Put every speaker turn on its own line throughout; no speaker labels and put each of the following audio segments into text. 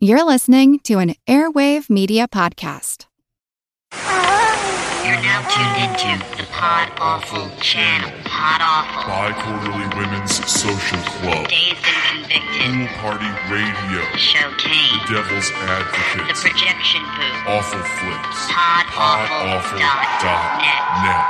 You're listening to an Airwave Media Podcast.
You're now tuned into the Pod Awful channel. Pod Awful.
Bi-Quarterly Women's Social Club.
Dazed and Convicted.
Pool Party Radio.
Showcase.
The Devil's
The Projection Booth.
Awful Flicks.
PodAwful dot net.
Net.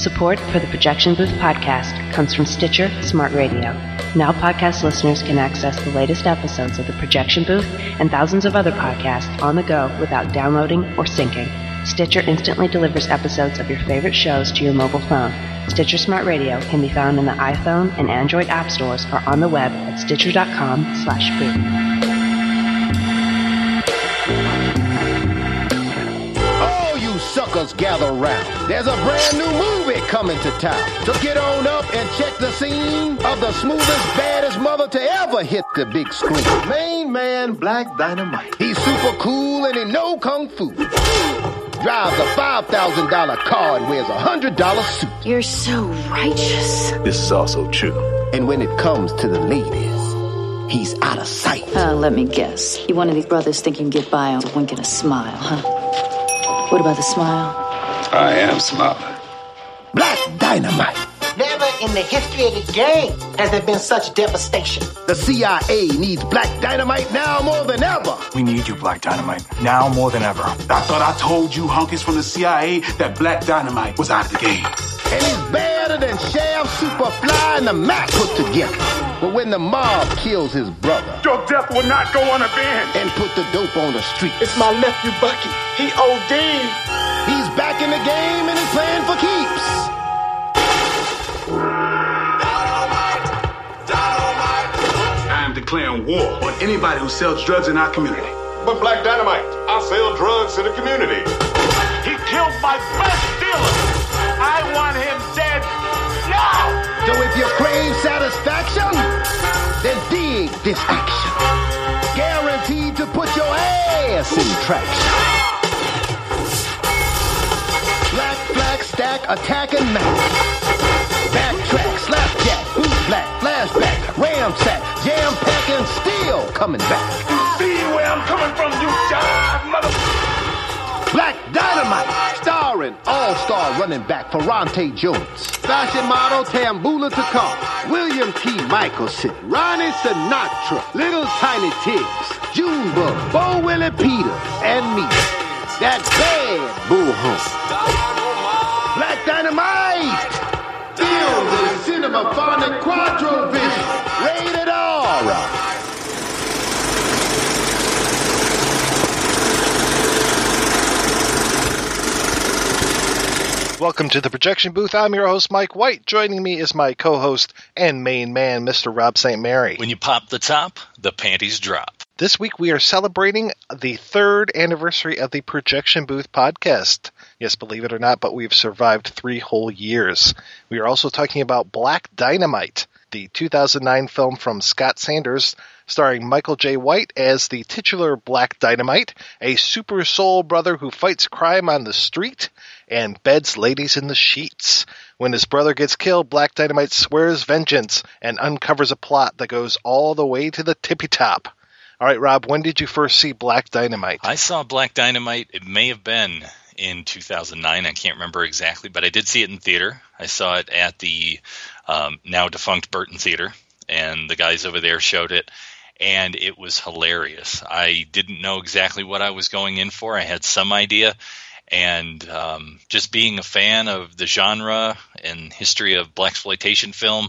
Support for the Projection Booth podcast comes from Stitcher Smart Radio. Now podcast listeners can access the latest episodes of the Projection Booth and thousands of other podcasts on the go without downloading or syncing. Stitcher instantly delivers episodes of your favorite shows to your mobile phone. Stitcher Smart Radio can be found in the iPhone and Android app stores or on the web at stitcher.com slash booth.
All you suckers gather round. There's a brand new movie coming to town. So get on up and check the scene of the smoothest, baddest mother to ever hit the big screen. Main man, Black Dynamite. He's super cool and he know kung fu. Drives a $5,000 car and wears a $100 suit.
You're so righteous.
This is also true.
And when it comes to the ladies, he's out of sight.
Uh, let me guess. You one of these brothers think you can get by on a wink and a smile, huh? What about the smile?
I am smiling.
Black Dynamite.
Never in the history of the game has there been such devastation.
The CIA needs Black Dynamite now more than ever.
We need you, Black Dynamite, now more than ever. I thought I told you hunkies from the CIA that Black Dynamite was out of the game.
And he's better than Shaft, Superfly, and the Mack put together. But when the mob kills his brother
Your death will not go unavenged.
and put the dope on the street,
It's my nephew Bucky. He OD'd.
he's back in the game and he's playing for keeps.
Declaring war on anybody who sells drugs in our community.
But Black Dynamite, I sell drugs to the community.
He killed my best dealer. I want him dead now.
So if you crave satisfaction, then dig this action. Guaranteed to put your ass in traction. Black, black, stack, attack, and mac. Coming back.
You See where I'm coming from, you jive mother.
Black Dynamite, starring all-star running back Ferrante Jones, fashion model Tambula Takar, William T. Michelson, Ronnie Sinatra, Little Tiny Tigs, Junebug, Bo Willie Peter, and me, that bad bullhorn. Black Dynamite, filled with cinema quadro vision, rated R.
Welcome to the projection booth. I'm your host, Mike White. Joining me is my co host and main man, Mr. Rob St. Mary.
When you pop the top, the panties drop.
This week we are celebrating the third anniversary of the Projection Booth podcast. Yes, believe it or not, but we've survived three whole years. We are also talking about Black Dynamite, the 2009 film from Scott Sanders, starring Michael Jai White as the titular Black Dynamite, a super soul brother who fights crime on the street and beds ladies in the sheets. When his brother gets killed, Black Dynamite swears vengeance and uncovers a plot that goes all the way to the tippy top. All right, Rob, when did you first see Black Dynamite?
I saw Black Dynamite. It may have been in 2009. I can't remember exactly, but I did see it in theater. I saw it at the um, now defunct Burton Theater, and the guys over there showed it, and it was hilarious. I didn't know exactly what I was going in for. I had some idea, and um, just being a fan of the genre and history of blaxploitation film,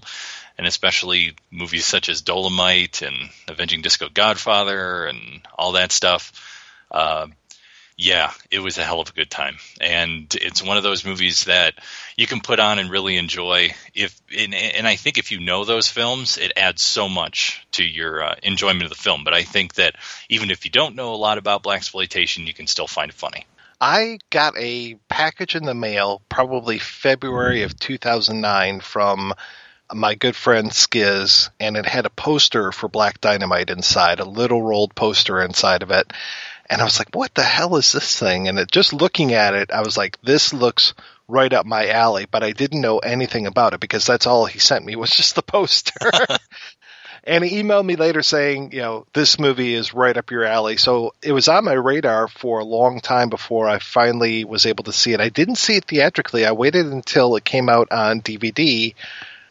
and especially movies such as Dolomite and Avenging Disco Godfather and all that stuff. Uh, yeah, it was a hell of a good time, and it's one of those movies that you can put on and really enjoy. If and, and I think if you know those films, it adds so much to your uh, enjoyment of the film. But I think that even if you don't know a lot about blaxploitation, you can still find it funny.
I got a package in the mail probably February of 2009 from my good friend Skiz, and it had a poster for Black Dynamite inside, a little rolled poster inside of it. And I was like, what the hell is this thing? And it, just looking at it, I was like, this looks right up my alley, but I didn't know anything about it because that's all he sent me was just the poster. and he emailed me later saying, you know, this movie is right up your alley. So it was on my radar for a long time before I finally was able to see it. I didn't see it theatrically. I waited until it came out on DVD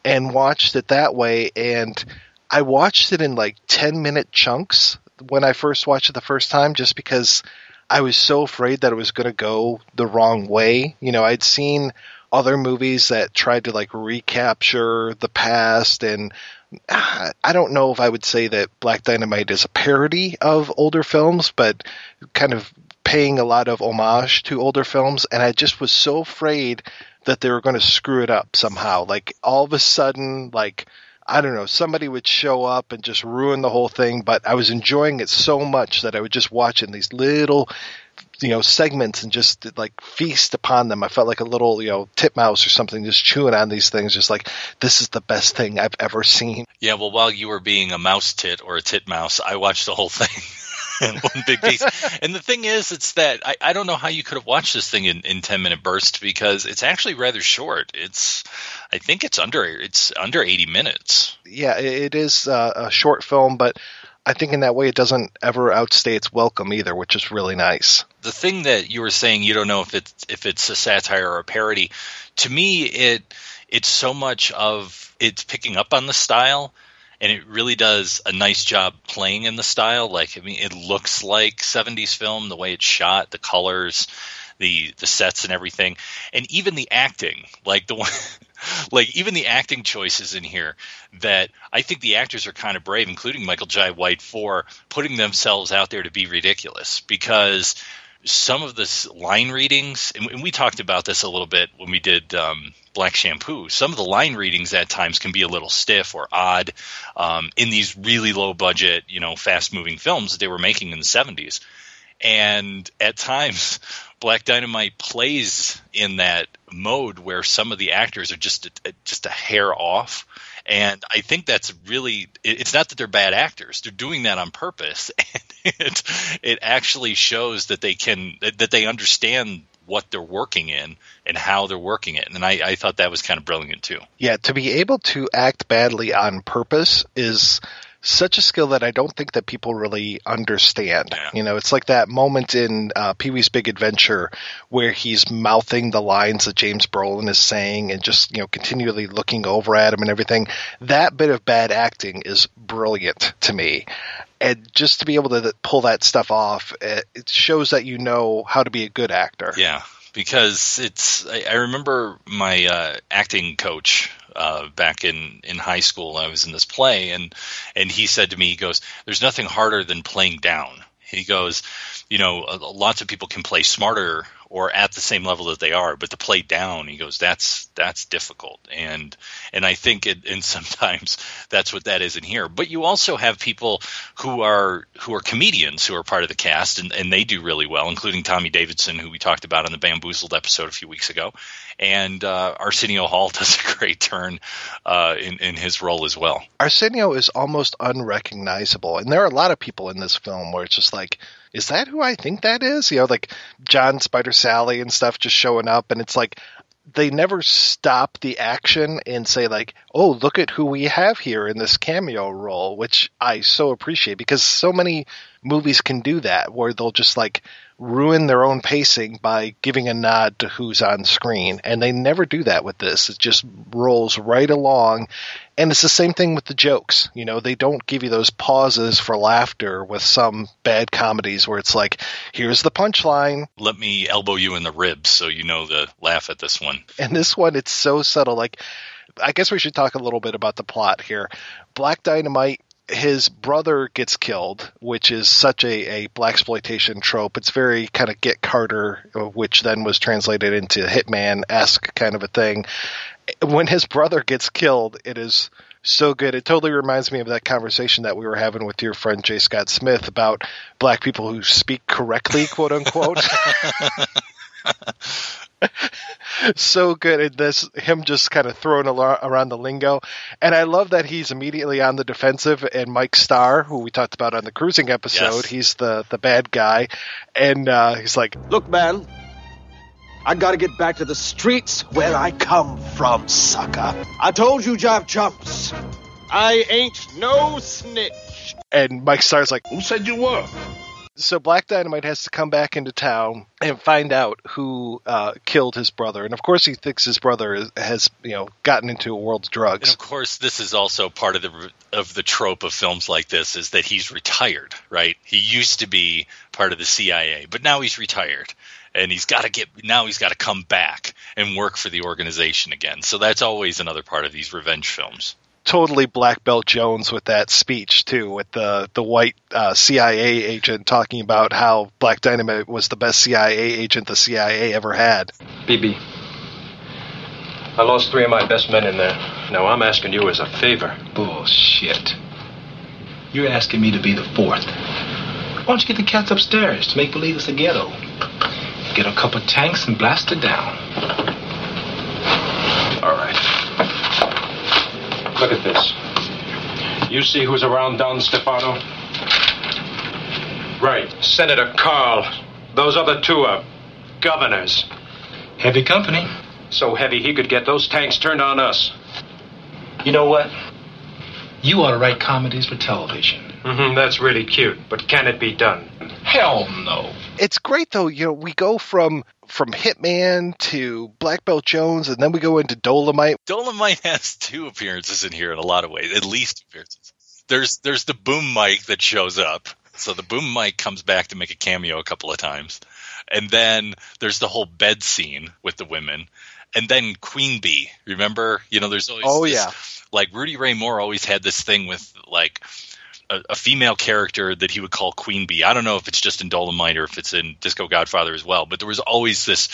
and watched it that way. And I watched it in like 10 minute chunks when I first watched it the first time, just because I was so afraid that it was going to go the wrong way. You know, I'd seen other movies that tried to like recapture the past and ah, I don't know if I would say that Black Dynamite is a parody of older films, but kind of paying a lot of homage to older films. And I just was so afraid that they were going to screw it up somehow. Like all of a sudden, like I don't know, somebody would show up and just ruin the whole thing. But I was enjoying it so much that I was just watching these little you know segments and just like feast upon them. I felt like a little you know titmouse or something, just chewing on these things, just like this is the best thing I've ever seen.
Yeah, well, while you were being a mouse tit or a titmouse, I watched the whole thing. in one big piece. and the thing is, it's that I, I don't know how you could have watched this thing in, in ten minute bursts because it's actually rather short. It's I think it's under it's under eighty minutes.
Yeah, it is uh, a short film, but I think in that way it doesn't ever outstay its welcome either, which is really nice.
The thing that you were saying, you don't know if it's if it's a satire or a parody. To me, it it's so much of it's picking up on the style and it really does a nice job playing in the style. Like I mean, it looks like '70s film, the way it's shot, the colors, the the sets, and everything, and even the acting. Like the one, like even the acting choices in here that I think the actors are kind of brave, including Michael Jai White, for putting themselves out there to be ridiculous because some of the line readings, and we talked about this a little bit when we did um, Black Shampoo. Some of the line readings at times can be a little stiff or odd um, in these really low budget, you know, fast moving films that they were making in the 70s. And at times, Black Dynamite plays in that mode where some of the actors are just a, just a hair off. And I think that's really it's not that they're bad actors. They're doing that on purpose. And it, it actually shows that they can that they understand what they're working in and how they're working it. And I, I thought that was kind of brilliant too.
Yeah to be able to act badly on purpose is such a skill that I don't think that people really understand. Yeah. You know, it's like that moment in uh, Pee Wee's Big Adventure where he's mouthing the lines that James Brolin is saying and just, you know, continually looking over at him and everything. That bit of bad acting is brilliant to me. And just to be able to pull that stuff off, it shows that you know how to be a good actor.
Yeah because it's I, I remember my uh, acting coach uh, back in in high school. I was in this play, and and he said to me, he goes, "There's nothing harder than playing down." He goes, "You know, lots of people can play smarter or at the same level that they are but to play down he goes that's that's difficult. And and i think it and sometimes that's what that is in here. But you also have people who are who are comedians who are part of the cast and, and they do really well including tommy davidson who we talked about on the bamboozled episode a few weeks ago. And uh, arsenio hall does a great turn uh, in, in his role as well.
Arsenio is almost unrecognizable and there are a lot of people in this film where it's just like is that who I think that is? You know, like John Spider Salley and stuff just showing up, and it's like they never stop the action and say like, "Oh, look at who we have here in this cameo role," which I so appreciate because so many movies can do that where they'll just like ruin their own pacing by giving a nod to who's on screen. And they never do that with this. It just rolls right along. And it's the same thing with the jokes. You know, they don't give you those pauses for laughter with some bad comedies where it's like, here's the punchline.
Let me elbow you in the ribs so you know the laugh at this one.
And this one, it's so subtle. Like, I guess we should talk a little bit about the plot here. Black Dynamite his brother gets killed, which is such a, a blaxploitation trope. It's very kind of Get Carter, which then was translated into Hitman esque kind of a thing. When his brother gets killed, it is so good. It totally reminds me of that conversation that we were having with your friend Jay Scott Smith about black people who speak correctly, quote unquote. so good at this him just kind of throwing around the lingo and i love that he's immediately on the defensive and mike starr who we talked about on the cruising episode yes. he's the the bad guy and uh, he's like
look man I gotta get back to the streets where I come from, sucker. I told you, Jive Chumps. I ain't no snitch.
And Mike Starr's like,
Who said you were?
So Black Dynamite has to come back into town and find out who uh, killed his brother, and of course he thinks his brother has you know gotten into a world of drugs.
And of course, this is also part of the of the trope of films like this is that he's retired, right? He used to be part of the CIA, but now he's retired, and he's got to get now he's got to come back and work for the organization again. So that's always another part of these revenge films.
Totally Black Belt Jones with that speech too, with the the white uh, CIA agent talking about how Black Dynamite was the best CIA agent the CIA ever had.
BB, I lost three of my best men in there. Now I'm asking you as a favor.
Bullshit. You're asking me to be the fourth. Why don't you get the cats upstairs to make believe it's a ghetto? Get a couple tanks and blast it down.
All right. Look at this. You see who's around Don Stefano? Right. Senator Carl. Those other two are governors.
Heavy company.
So heavy he could get those tanks turned on us.
You know what? You ought to write comedies for television.
Mm-hmm, that's really cute, but can it be done?
Hell no.
It's great though, you know, we go from from Hitman to Black Belt Jones, and then we go into Dolomite.
Dolomite has two appearances in here in a lot of ways, at least appearances. There's there's the boom mic that shows up. So the boom mic comes back to make a cameo a couple of times. And then there's the whole bed scene with the women. And then Queen Bee. Remember? You know, there's always
Oh,
this-
yeah.
like Rudy Ray Moore always had this thing with like a, a female character that he would call Queen Bee. I don't know if it's just in Dolomite or if it's in Disco Godfather as well, but there was always this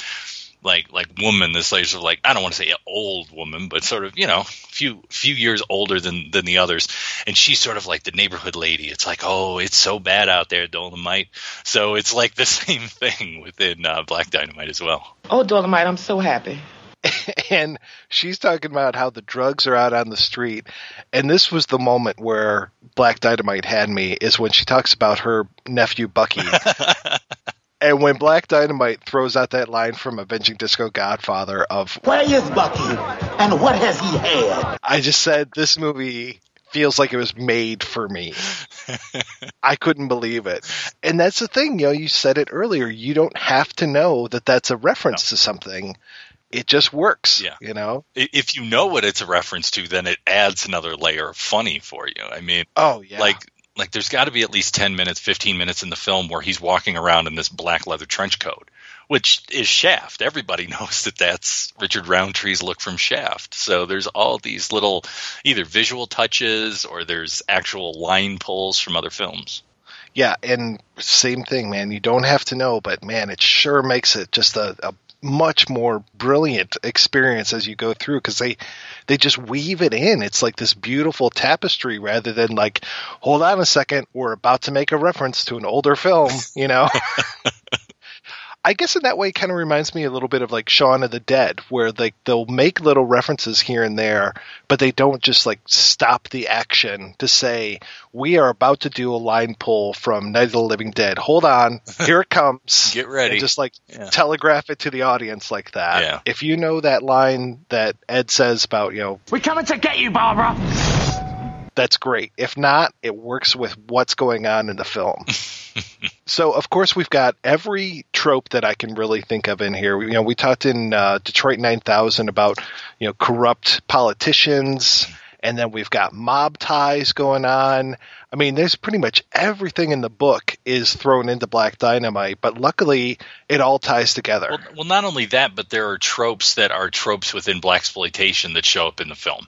like like woman, this like sort of like I don't want to say old woman, but sort of you know few few years older than than the others, and she's sort of like the neighborhood lady. It's like oh, it's so bad out there, Dolomite. So it's like the same thing within uh, Black Dynamite as well.
Oh, Dolomite, I'm so happy.
and she's talking about how the drugs are out on the street. And this was the moment where Black Dynamite had me is when she talks about her nephew Bucky. and when Black Dynamite throws out that line from Avenging Disco Godfather of
Where is Bucky? And what has he had?
I just said this movie feels like it was made for me. I couldn't believe it. And that's the thing, you know, you said it earlier, you don't have to know that that's a reference to something. It just works,
Yeah.
you know.
If you know what it's a reference to, then it adds another layer of funny for you. I mean,
Oh yeah.
like like there's got to be at least 10 minutes 15 minutes in the film where he's walking around in this black leather trench coat which is shaft everybody knows that that's richard roundtree's look from shaft so there's all these little either visual touches or there's actual line pulls from other films
Yeah, and same thing, man. You don't have to know, but man, it sure makes it just a, a much more brilliant experience as you go through because they they just weave it in. It's like this beautiful tapestry rather than like, hold on a second, we're about to make a reference to an older film, you know. I guess in that way, it kind of reminds me a little bit of like Shaun of the Dead, where like they'll make little references here and there, but they don't just like stop the action to say we are about to do a line pull from Night of the Living Dead. Hold on, here it comes.
Get ready.
And just like
Yeah.
telegraph it to the audience like that.
Yeah.
If you know that line that Ed says about you know
We're coming to get you, Barbara.
That's great. If not, it works with what's going on in the film. so, of course, we've got every trope that I can really think of in here. You know, we talked in uh, Detroit 9000 about, you know, corrupt politicians, and then we've got mob ties going on. I mean, there's pretty much everything in the book is thrown into Black Dynamite, but luckily it all ties together.
well, well not only that but there are tropes that are tropes within blaxploitation that show up in the film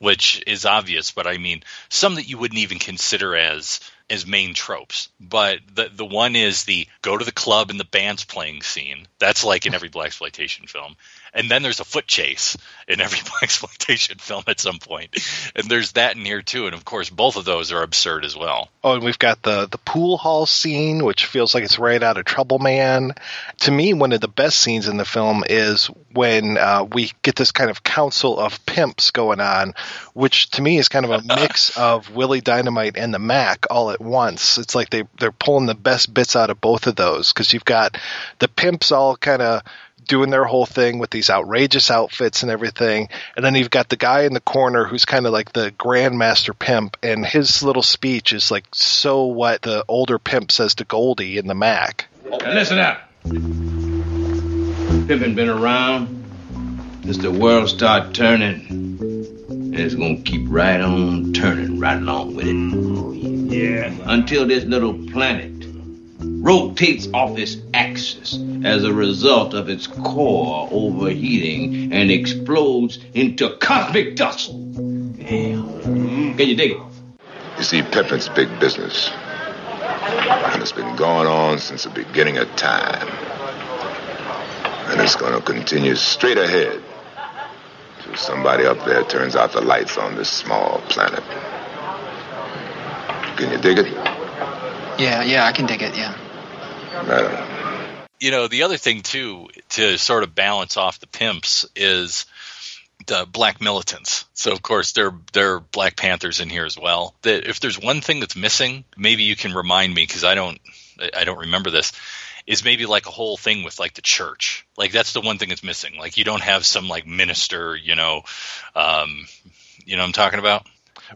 which is obvious but i mean some that you wouldn't even consider as as main tropes. But the the one is the go to the club and the band's playing scene. That's like in every blaxploitation film and then there's a foot chase in every blaxploitation film at some point and there's that in here too and of course both of those are absurd as well
Oh, and we've got the the pool hall scene, which feels like it's right out of Trouble Man. To me, one of the best scenes in the film is when uh, we get this kind of council of pimps going on, which to me is kind of a mix of Willie Dynamite and the Mack all at once. It's like they they're pulling the best bits out of both of those because you've got the pimps all kind of doing their whole thing with these outrageous outfits and everything. And then you've got the guy in the corner who's kind of like the grandmaster pimp, and his little speech is like so what the older pimp says to Goldie in the Mack.
Now listen up. Pimpin' been around since the world started turning. And it's gonna keep right on turning right along with it. Oh, yeah. Until this little planet rotates off its axis as a result of its core overheating and explodes into cosmic dust. Damn. Can you dig it?
You see, pimping's big business. And it's been going on since the beginning of time. And it's going to continue straight ahead till somebody up there turns out the lights on this small planet. Can you dig it?
Yeah, yeah, I can dig it, yeah.
You know, the other thing too to sort of balance off the pimps is the black militants. So of course they're they're Black Panthers in here as well. That if there's one thing that's missing, maybe you can remind me because I don't I don't remember this. Is maybe like a whole thing with like the church. Like that's the one thing that's missing. Like you don't have some like minister, you know, um, you know I'm talking about.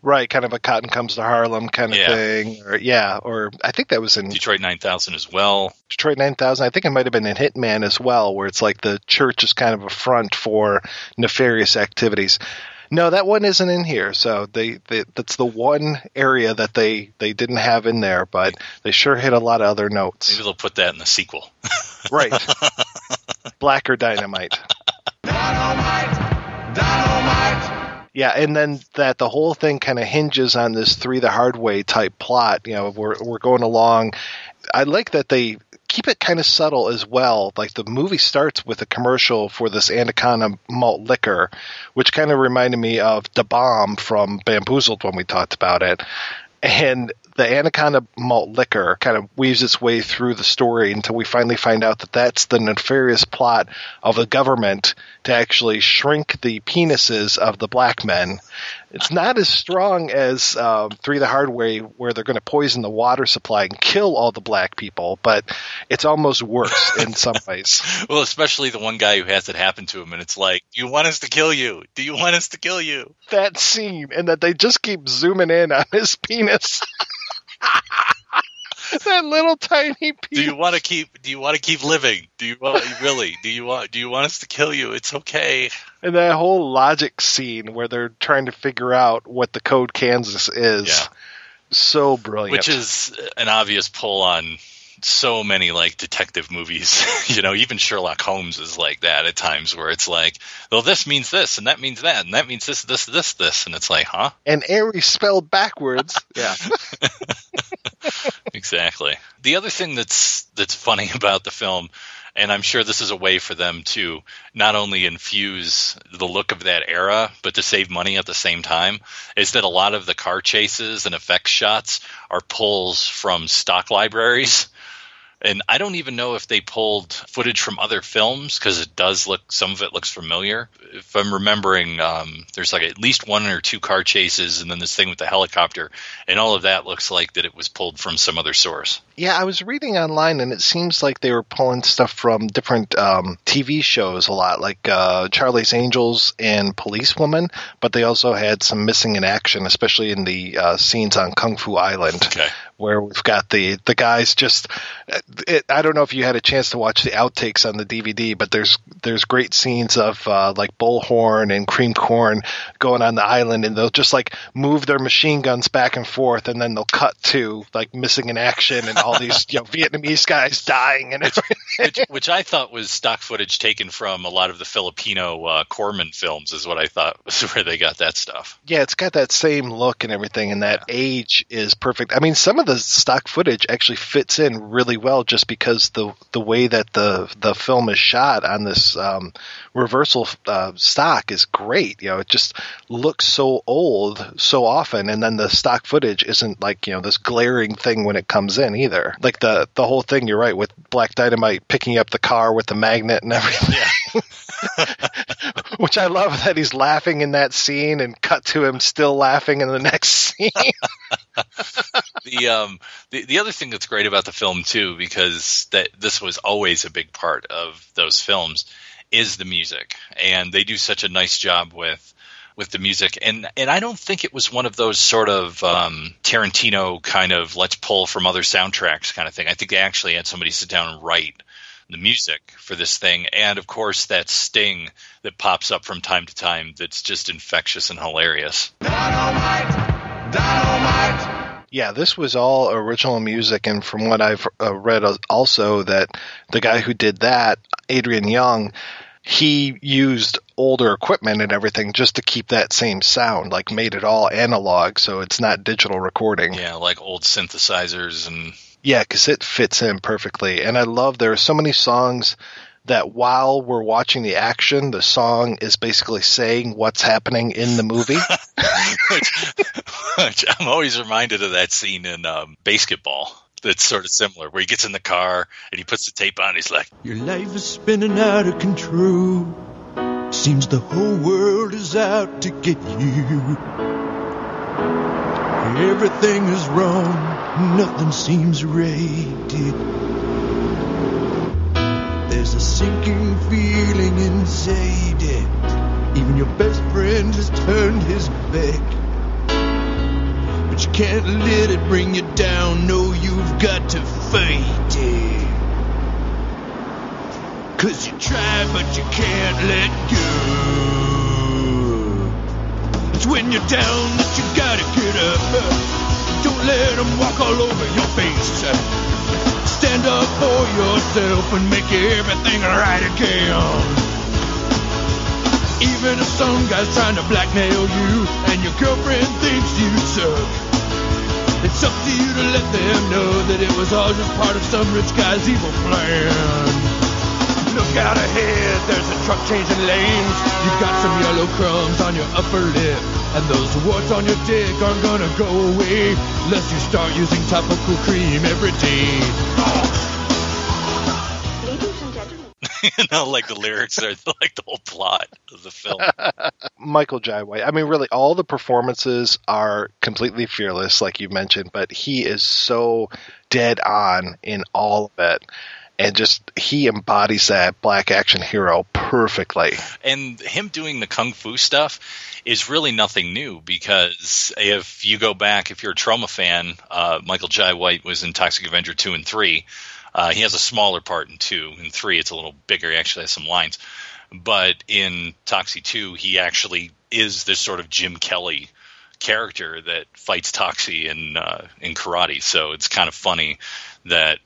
Right, kind of a Cotton Comes to Harlem kind of
Yeah.
thing, or yeah, or I think that was in
Detroit 9000 as well.
Detroit 9000. I think it might have been in Hitman as well, where it's like the church is kind of a front for nefarious activities. No, that one isn't in here. So they, they that's the one area that they they didn't have in there, but they sure hit a lot of other notes.
Maybe they'll put that in the sequel.
Right. Black or dynamite. Yeah, and then that the whole thing kind of hinges on this three the hard way type plot. You know, we're we're going along. I like that they keep it kind of subtle as well. Like the movie starts with a commercial for this Anaconda malt liquor, which kind of reminded me of the bomb from Bamboozled when we talked about it. And the Anaconda malt liquor kind of weaves its way through the story until we finally find out that that's the nefarious plot of the government to actually shrink the penises of the black men. It's not as strong as um, Three the Hard Way, where they're going to poison the water supply and kill all the black people, but it's almost worse in some ways.
Well, especially the one guy who has it happen to him, and it's like, "Do you want us to kill you? Do you want us to kill you?"
That scene, and that they just keep zooming in on his penis. that little tiny
Do
penis.
you want to keep? Do you want to keep living? Do you want really? Do you want? Do you want us to kill you? It's okay.
And that whole logic scene where they're trying to figure out what the code Kansas is.
Yeah.
So brilliant.
Which is an obvious pull on so many like detective movies. you know, even Sherlock Holmes is like that at times, where it's like, well, this means this, and that means that, and that means this, this, this, this, and it's like, huh?
and Aries spelled backwards. yeah.
exactly. The other thing that's that's funny about the film, and I'm sure this is a way for them to not only infuse the look of that era, but to save money at the same time, is that a lot of the car chases and effects shots are pulls from stock libraries. And I don't even know if they pulled footage from other films because it does look, some of it looks familiar. If I'm remembering, um, there's like at least one or two car chases and then this thing with the helicopter. And all of that looks like that it was pulled from some other source.
Yeah, I was reading online, and it seems like they were pulling stuff from different um, TV shows a lot, like uh, Charlie's Angels and Policewoman. But they also had some missing in action, especially in the uh, scenes on Kung Fu Island,
Okay.
Where we've got the the guys just. It, I don't know if you had a chance to watch the outtakes on the DVD, but there's there's great scenes of uh, like bullhorn and cream corn going on the island, and they'll just like move their machine guns back and forth, and then they'll cut to like missing in action and all these you know Vietnamese guys dying, and
which, which I thought was stock footage taken from a lot of the Filipino uh, Corman films, is what I thought was where they got that stuff.
yeah, it's got that same look and everything, and that age is perfect. I mean, some of the stock footage actually fits in really well, just because the the way that the the film is shot on this um, reversal uh, stock is great. You know, it just looks so old so often, and then the stock footage isn't like you know this glaring thing when it comes in either. Like the the whole thing, you're right with Black Dynamite picking up the car with the magnet and everything. Which I love that he's laughing in that scene and cut to him still laughing in the next scene.
the um the, the other thing that's great about the film too, because that this was always a big part of those films, is the music, and they do such a nice job with with the music and and I don't think it was one of those sort of um, Tarantino kind of let's pull from other soundtracks kind of thing. I think they actually had somebody sit down and write the music for this thing and of course that sting that pops up from time to time that's just infectious and hilarious.
Yeah, this was all original music, and from what I've uh, read, also that the guy who did that, Adrian Younge, he used older equipment and everything just to keep that same sound, like made it all analog, so it's not digital recording.
Yeah, like old synthesizers and
Yeah, because it fits in perfectly. And I love there are so many songs that while we're watching the action, the song is basically saying what's happening in the movie.
which I'm always reminded of that scene in um, BASEketball. That's sort of similar, where he gets in the car and he puts the tape on. He's like,
Your life is spinning out of control. Seems the whole world is out to get you. Everything is wrong, nothing seems right. There's a sinking feeling inside it. Even your best friend has turned his back. But you can't let it bring you down. No, you've got to fight it. Cause you try, but you can't let go. It's when you're down that you gotta get up. Don't let them walk all over your face. Stand up for yourself and make everything right again. Even if some guy's trying to blackmail you and your girlfriend thinks you suck, it's up to you to let them know that it was all just part of some rich guy's evil plan. Look out ahead, there's a truck changing lanes. You've got some yellow crumbs on your upper lip. And those warts on your dick aren't gonna go away unless you start using topical cream every day.
you know, like the lyrics are like the whole plot of the film.
Michael Jai White. I mean, really, all the performances are completely fearless, like you mentioned, but he is so dead on in all of it. And just, he embodies that black action hero perfectly.
And him doing the kung fu stuff is really nothing new because if you go back, if you're a Troma fan, uh, Michael Jai White was in Toxic Avenger 2 and 3. Uh, he has a smaller part in 2. and 3, it's a little bigger. He actually has some lines. But in Toxie 2, he actually is this sort of Jim Kelly character that fights Toxie in uh, in karate. So it's kind of funny that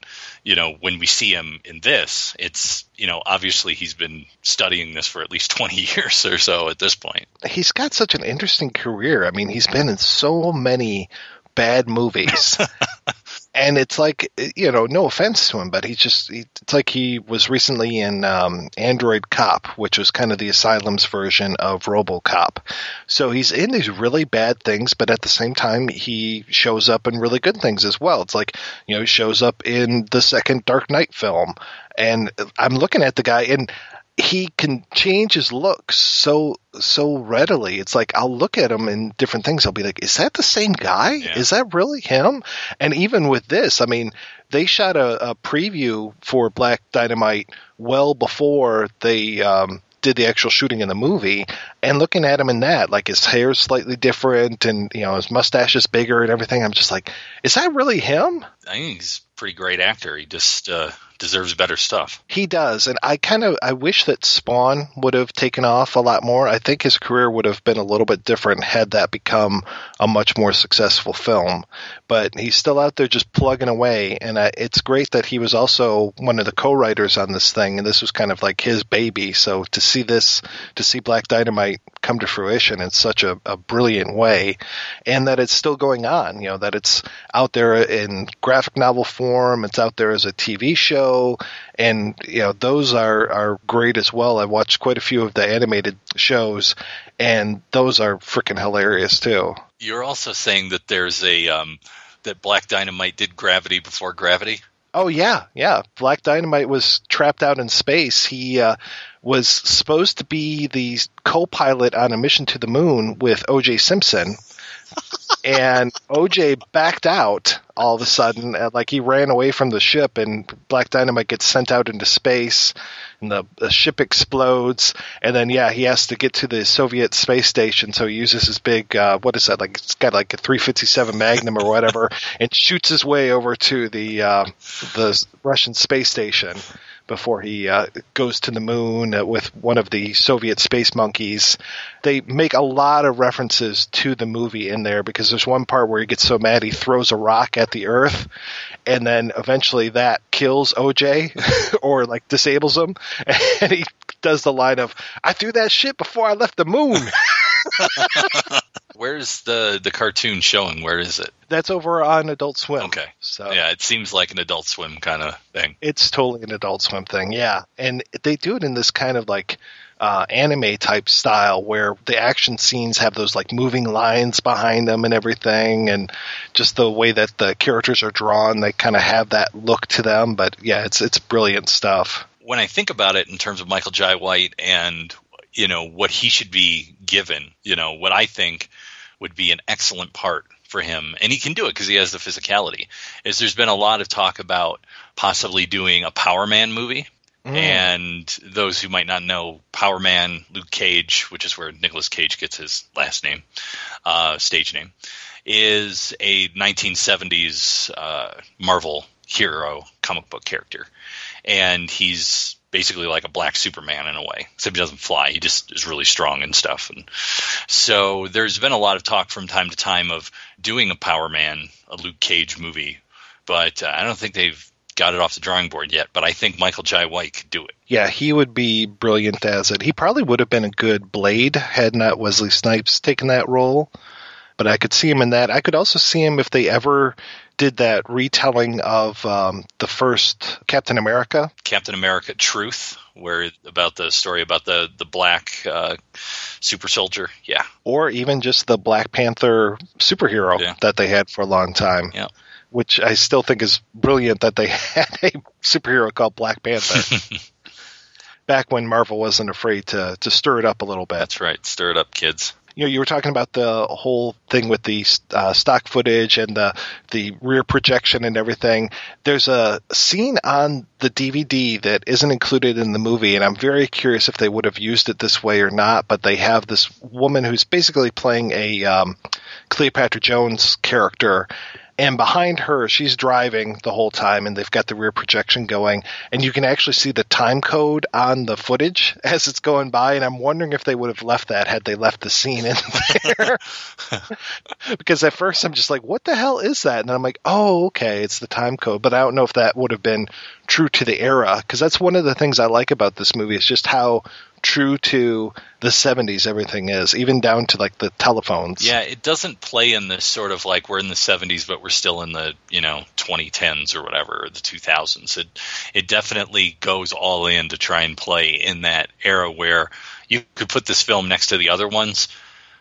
you know when we see him in this, it's you know obviously he's been studying this for at least twenty years or so at this point.
He's got such an interesting career. I mean, he's been in so many bad movies. and it's like you know no offense to him but he's just it's like he was recently in um, android cop which was kind of the asylum's version of robocop. So he's in these really bad things but at the same time he shows up in really good things as well. It's like you know he shows up in the second dark knight film. And i'm looking at the guy and he can change his looks so so readily. It's like I'll look at him in different things. I'll be like, "Is that the same guy? Yeah. Is that really him?" And even with this, I mean, they shot a, a preview for Black Dynamite well before they um, did the actual shooting in the movie. And looking at him in that, like his hair's slightly different, and you know his mustache is bigger and everything. I'm just like, "Is that really him?"
I think he's a pretty great actor. He just. Uh deserves better stuff.
He does, and I kind of I wish that Spawn would have taken off a lot more. I think his career would have been a little bit different had that become a much more successful film. But he's still out there just plugging away, and I, it's great that he was also one of the co-writers on this thing, and this was kind of like his baby. So to see this, to see Black Dynamite come to fruition in such a, a brilliant way, and that it's still going on. You know that it's out there in graphic novel form, it's out there as a TV show and you know those are are great as well. I watched quite a few of the animated shows, and those are freaking hilarious too.
You're also saying that there's a um, that Black Dynamite did Gravity before Gravity.
Oh yeah, yeah. Black Dynamite was trapped out in space. He uh, was supposed to be the co-pilot on a mission to the moon with O.J. Simpson. And OJ backed out all of a sudden, like he ran away from the ship, and Black Dynamite gets sent out into space, and the, the ship explodes, and then yeah, he has to get to the Soviet space station, so he uses his big uh, what is that like? It's got like a 357 Magnum or whatever, and shoots his way over to the uh, the Russian space station before he uh, goes to the moon uh, with one of the Soviet space monkeys. They make a lot of references to the movie in there because there's one part where he gets so mad he throws a rock at the Earth, and then eventually that kills OJ or like disables him, and he does the line of "I threw that shit before I left the moon."
Where's the the cartoon showing? Where is it?
That's over on Adult Swim.
Okay.
So
Yeah, it seems like an Adult Swim kind of thing.
It's totally an Adult Swim thing, yeah. And they do it in this kind of like uh, anime type style where the action scenes have those like moving lines behind them and everything, and just the way that the characters are drawn, they kind of have that look to them. But yeah, it's it's brilliant stuff.
When I think about it in terms of Michael Jai White and you know what he should be given, you know what I think would be an excellent part for him, and he can do it because he has the physicality. Is there's been a lot of talk about possibly doing a Power Man movie,
Mm.
and those who might not know, Power Man, Luke Cage, which is where Nicolas Cage gets his last name, uh, stage name, is a 1970s uh, Marvel hero comic book character, and he's basically like a black Superman in a way, except he doesn't fly. He just is really strong and stuff. And so there's been a lot of talk from time to time of doing a Power Man, a Luke Cage movie, but uh, I don't think they've got it off the drawing board yet. But I think Michael Jai White could do it.
Yeah, he would be brilliant as it. He probably would have been a good Blade had not Wesley Snipes taken that role. But I could see him in that. I could also see him if they ever did that retelling of um, the first Captain America.
Captain America Truth, where about the story about the the black uh, super soldier. Yeah,
or even just the Black Panther superhero
Yeah.
that they had for a long time.
Yeah.
Which I still think is brilliant that they had a superhero called Black Panther. Back when Marvel wasn't afraid to to stir it up a little bit.
that's right. Stir it up, kids.
You know, you were talking about the whole thing with the uh, stock footage and the the rear projection and everything. There's a scene on the DVD that isn't included in the movie, and I'm very curious if they would have used it this way or not. But they have this woman who's basically playing a um, Cleopatra Jones character. And behind her, she's driving the whole time, and they've got the rear projection going, and you can actually see the time code on the footage as it's going by. And I'm wondering if they would have left that had they left the scene in there. because at first I'm just like, what the hell is that? And I'm like, oh, okay, it's the time code. But I don't know if that would have been true to the era, because that's one of the things I like about this movie is just how true to the 70s everything is, even down to like the telephones.
Yeah, it doesn't play in this sort of like we're in the 70s, but we're still in the you know 2010s or whatever, or the 2000s. It it definitely goes all in to try and play in that era where you could put this film next to the other ones,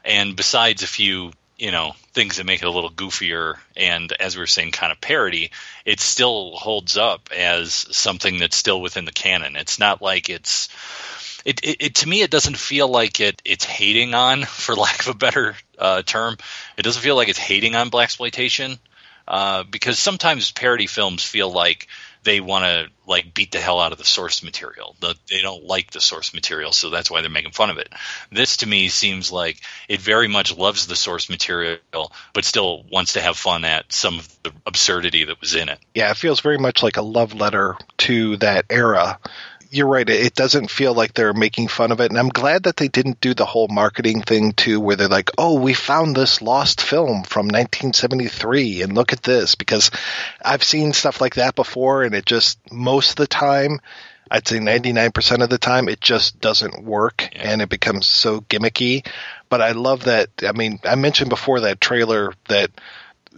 and besides a few you know things that make it a little goofier and as we were saying kind of parody it still holds up as something that's still within the canon it's not like it's it, it, it to me it doesn't feel like it it's hating on for lack of a better uh, term it doesn't feel like it's hating on blaxploitation uh, because sometimes parody films feel like they want to like beat the hell out of the source material. The, they don't like the source material, so that's why they're making fun of it. This to me seems like it very much loves the source material, but still wants to have fun at some of the absurdity that was in it.
Yeah, it feels very much like a love letter to that era. You're right. It doesn't feel like they're making fun of it. And I'm glad that they didn't do the whole marketing thing too, where they're like, oh, we found this lost film from 1973 and look at this. Because I've seen stuff like that before and it just, most of the time, I'd say 99% of the time, it just doesn't work and it becomes so gimmicky. But I love that. I mean, I mentioned before that trailer that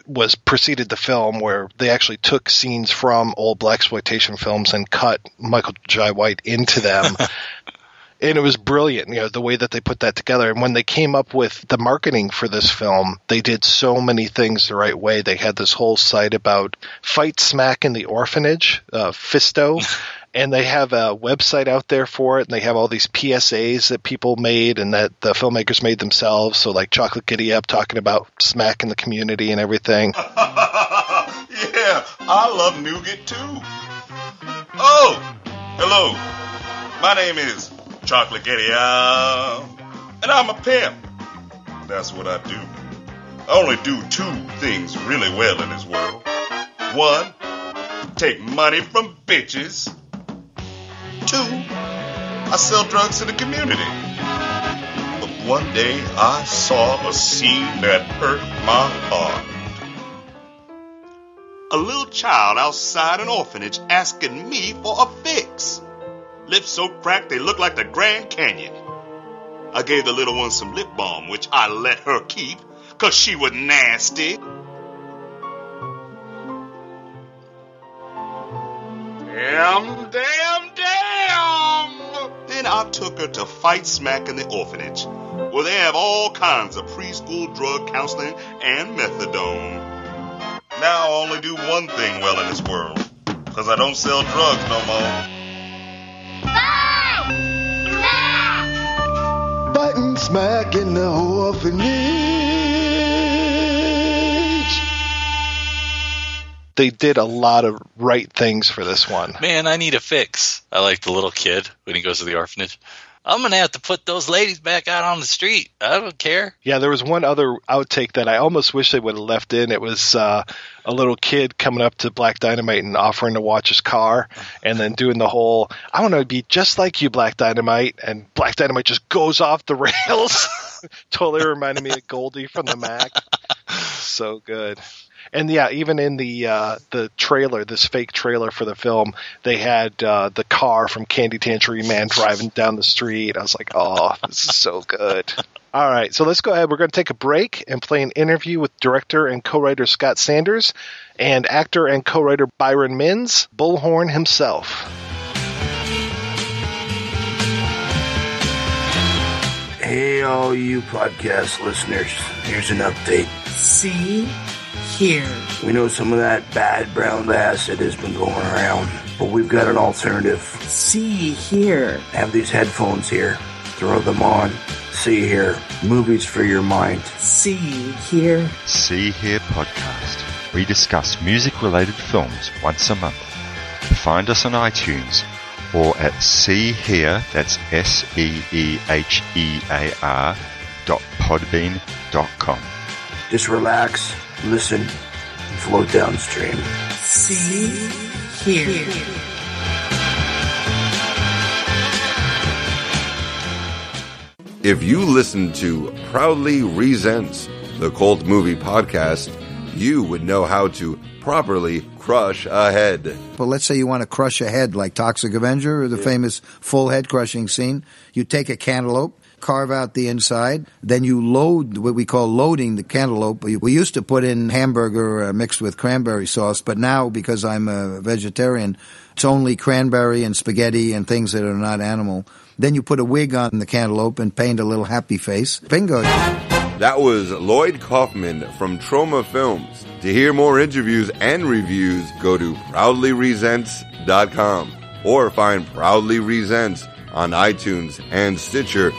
was preceded the film where they actually took scenes from old blaxploitation films and cut Michael Jai White into them. and it was brilliant, you know, the way that they put that together. And when they came up with the marketing for this film, they did so many things the right way. They had this whole site about fight smack in the orphanage, uh, Fisto, and they have a website out there for it, and they have all these PSAs that people made and that the filmmakers made themselves. So like Chocolate Giddy Up talking about smack in the community and everything.
yeah, I love nougat too. Oh, hello. My name is Chocolate Giddy Up, and I'm a pimp. That's what I do. I only do two things really well in this world. One, take money from bitches. Two, I sell drugs to the community. But one day I saw a scene that hurt my heart. A little child outside an orphanage asking me for a fix. Lips so cracked they look like the Grand Canyon. I gave the little one some lip balm, which I let her keep, cause she was nasty. Damn, damn, damn! Then I took her to Fight Smack in the orphanage, where they have all kinds of preschool drug counseling and methadone. Now I only do one thing well in this world, cause I don't sell drugs no more.
Fighting smack in the orphanage.
They did a lot of right things for this one.
Man, I need a fix. I like the little kid when he goes to the orphanage. I'm gonna have to put those ladies back out on the street. I don't care.
Yeah, there was one other outtake that I almost wish they would have left in. It was uh, a little kid coming up to Black Dynamite and offering to watch his car, and then doing the whole "I want to be just like you, Black Dynamite," and Black Dynamite just goes off the rails. totally reminded me of Goldie from the Mack. so good. And yeah, even in the uh, the trailer, this fake trailer for the film, they had uh, the car from Candy Tangerine Man driving down the street. I was like, oh, this is so good. All right, so let's go ahead. We're going to take a break and play an interview with director and co-writer Scott Sanders and actor and co-writer Byron Minns, Bullhorn himself.
Hey, all you podcast listeners, here's an update.
See here.
We know some of that bad brown acid has been going around, but we've got an alternative.
See here.
Have these headphones here. Throw them on. See here. Movies for your mind.
See here.
See Here podcast. We discuss music related films once a month. Find us on iTunes or at See Here, that's S E E H E A R dot podbean dot com.
Just relax, listen, and float downstream.
See here.
If you listen to Proudly Resents, the cult movie podcast, you would know how to properly crush a head.
But let's say you want to crush a head like Toxic Avenger or the famous full head crushing scene. You take a cantaloupe, carve out the inside, then you load what we call loading the cantaloupe. We used to put in hamburger uh, mixed with cranberry sauce, but now because I'm a vegetarian, it's only cranberry and spaghetti and things that are not animal. Then you put a wig on the cantaloupe and paint a little happy face. Bingo.
That was Lloyd Kaufman from Troma Films. To hear more interviews and reviews, go to proudlyresents.com or find Proudly Resents on iTunes and Stitcher.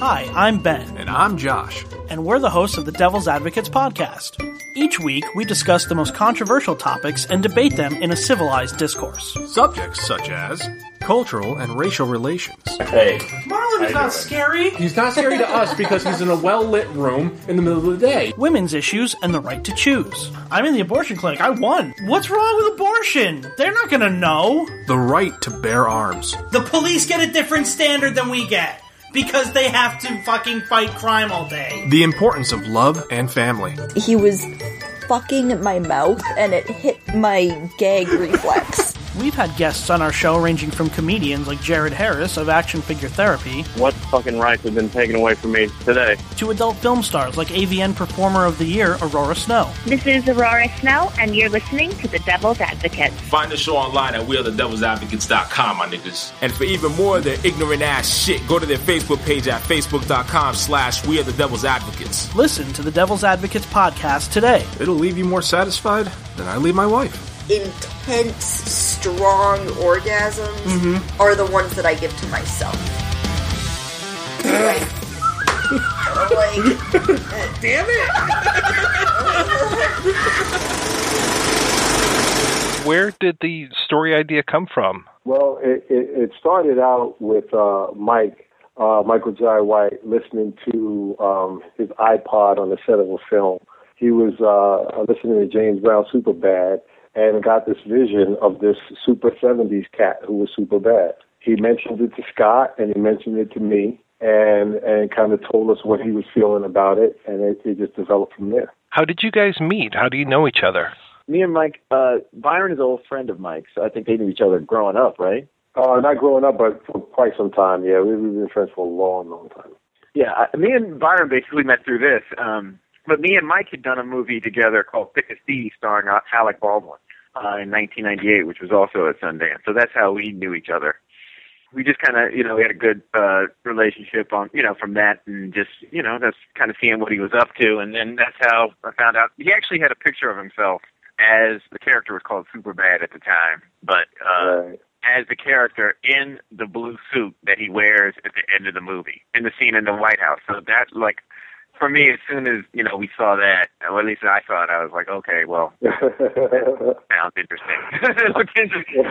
Hi, I'm Ben.
And I'm Josh.
And we're the hosts of the Devil's Advocates podcast. Each week, we discuss the most controversial topics and debate them in a civilized discourse.
Subjects such as cultural and racial relations.
Hey.
Marlon is not scary.
He's not scary to us because he's in a well lit room in the middle of the day.
Women's issues and the right to choose. I'm in the abortion clinic. I won. What's wrong with abortion? They're not gonna know.
The right to bear arms.
The police get a different standard than we get. Because they have to fucking fight crime all day.
The importance of love and family.
He was fucking my mouth and it hit my gag reflex.
We've had guests on our show ranging from comedians like Jared Harris of Action Figure Therapy
What fucking rights have been taken away from me today?
to adult film stars like AVN Performer of the Year Aurora Snow.
This is Aurora Snow, and you're listening to The Devil's Advocate.
Find the show online at wearethedevilsadvocates.com, my niggas.
And for even more of their ignorant ass shit, go to their Facebook page at facebook.com slash we are the devil's advocates.
Listen to the Devil's Advocates podcast today.
It'll leave you more satisfied than I leave my wife.
Intense, strong orgasms are the ones that I give to myself. like, like,
damn it!
Where did the story idea come from?
Well, it, it, it started out with uh, Mike, uh, Michael Jai White, listening to um, his iPod on the set of a film. He was uh, listening to James Brown Super Bad and got this vision of this super 70s cat who was super bad. He mentioned it to Scott and he mentioned it to me and and kind of told us what he was feeling about it and it, it just developed from there.
How did you guys meet? How do you know each other?
Me and Mike, uh, Byron is an old friend of Mike's. I think they knew each other growing up, right?
Uh, not growing up, but for quite some time. Yeah, we, we've been friends for a long, long time.
Yeah, I- me and Byron basically met through this. Um, but me and Mike had done a movie together called Thick as Thieves, starring uh, Alec Baldwin uh, in 1998, which was also at Sundance. So that's how we knew each other. We just kind of, you know, we had a good uh, relationship on, you know, from that, and just, you know, that's kind of seeing what he was up to, and then that's how I found out. He actually had a picture of himself as the character was called Superbad at the time, but uh, as the character in the blue suit that he wears at the end of the movie, in the scene in the White House. So that, like, for me, as soon as you know we saw that, or at least I saw it, I was like, okay, well, that sounds interesting. it looked interesting.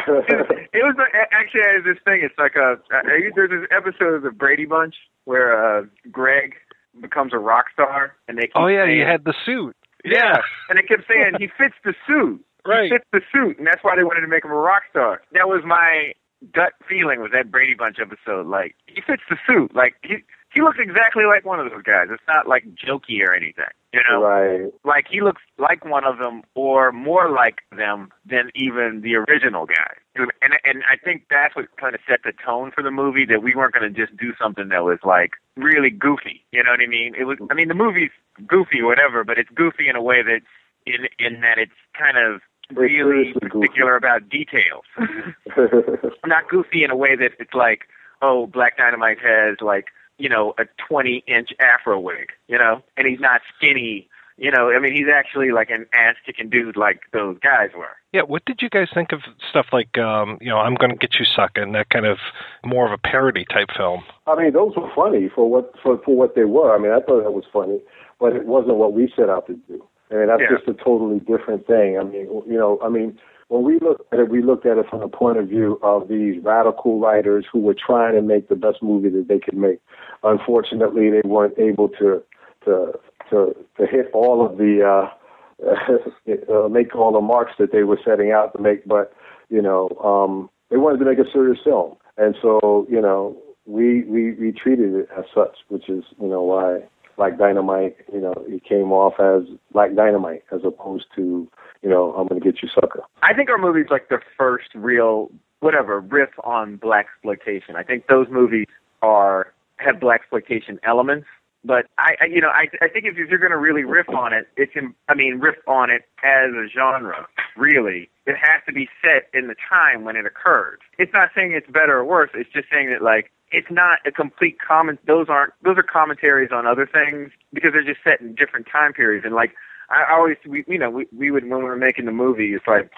it was like, actually I had this thing. It's like a uh, there's this episode of the Brady Bunch where uh, Greg becomes a rock star, and they keep
Oh yeah,
saying,
you had the suit.
yeah. And they kept saying he fits the suit.
Right.
He fits the suit, and that's why they wanted to make him a rock star. That was my gut feeling with that Brady Bunch episode. Like he fits the suit. Like he he looks exactly like one of those guys. It's not like jokey or anything. You know,
Right.
like he looks like one of them or more like them than even the original guy. And and I think that's what kind of set the tone for the movie that we weren't going to just do something that was like really goofy. You know what I mean? It was. I mean, the movie's goofy whatever, but it's goofy in a way that in in that it's kind of really particular about details. Not goofy in a way that it's like, oh, Black Dynamite has like you know a 20 inch afro wig, you know, and he's not skinny. You know, I mean, he's actually like an ass kicking dude like those guys were.
Yeah, what did you guys think of stuff like, um, you know, I'm going to get you sucking, that kind of more of a parody type film?
I mean, those were funny for what for, for what they were. I mean, I thought that was funny, but it wasn't what we set out to do. I mean, that's
Yeah.
just a totally different thing. I mean, you know, I mean, when we looked at it, we looked at it from the point of view of these radical writers who were trying to make the best movie that they could make. Unfortunately, they weren't able to to to, to hit all of the uh, uh, make all the marks that they were setting out to make. But you know, um, they wanted to make a serious film, and so you know, we we we treated it as such, which is you know why like dynamite, you know, it came off as like dynamite as opposed to you know I'm to get you sucker.
I think our movie's like the first real whatever riff on blaxploitation. I think those movies are have blaxploitation elements, but I, I you know I I think if, if you're going to really riff on it, it can I mean riff on it as a genre. Really, it has to be set in the time when it occurred. It's not saying it's better or worse. It's just saying that like it's not a complete comment. Those aren't those are commentaries on other things because they're just set in different time periods and like. I always, we, you know, we, we would when we were making the movie, it's like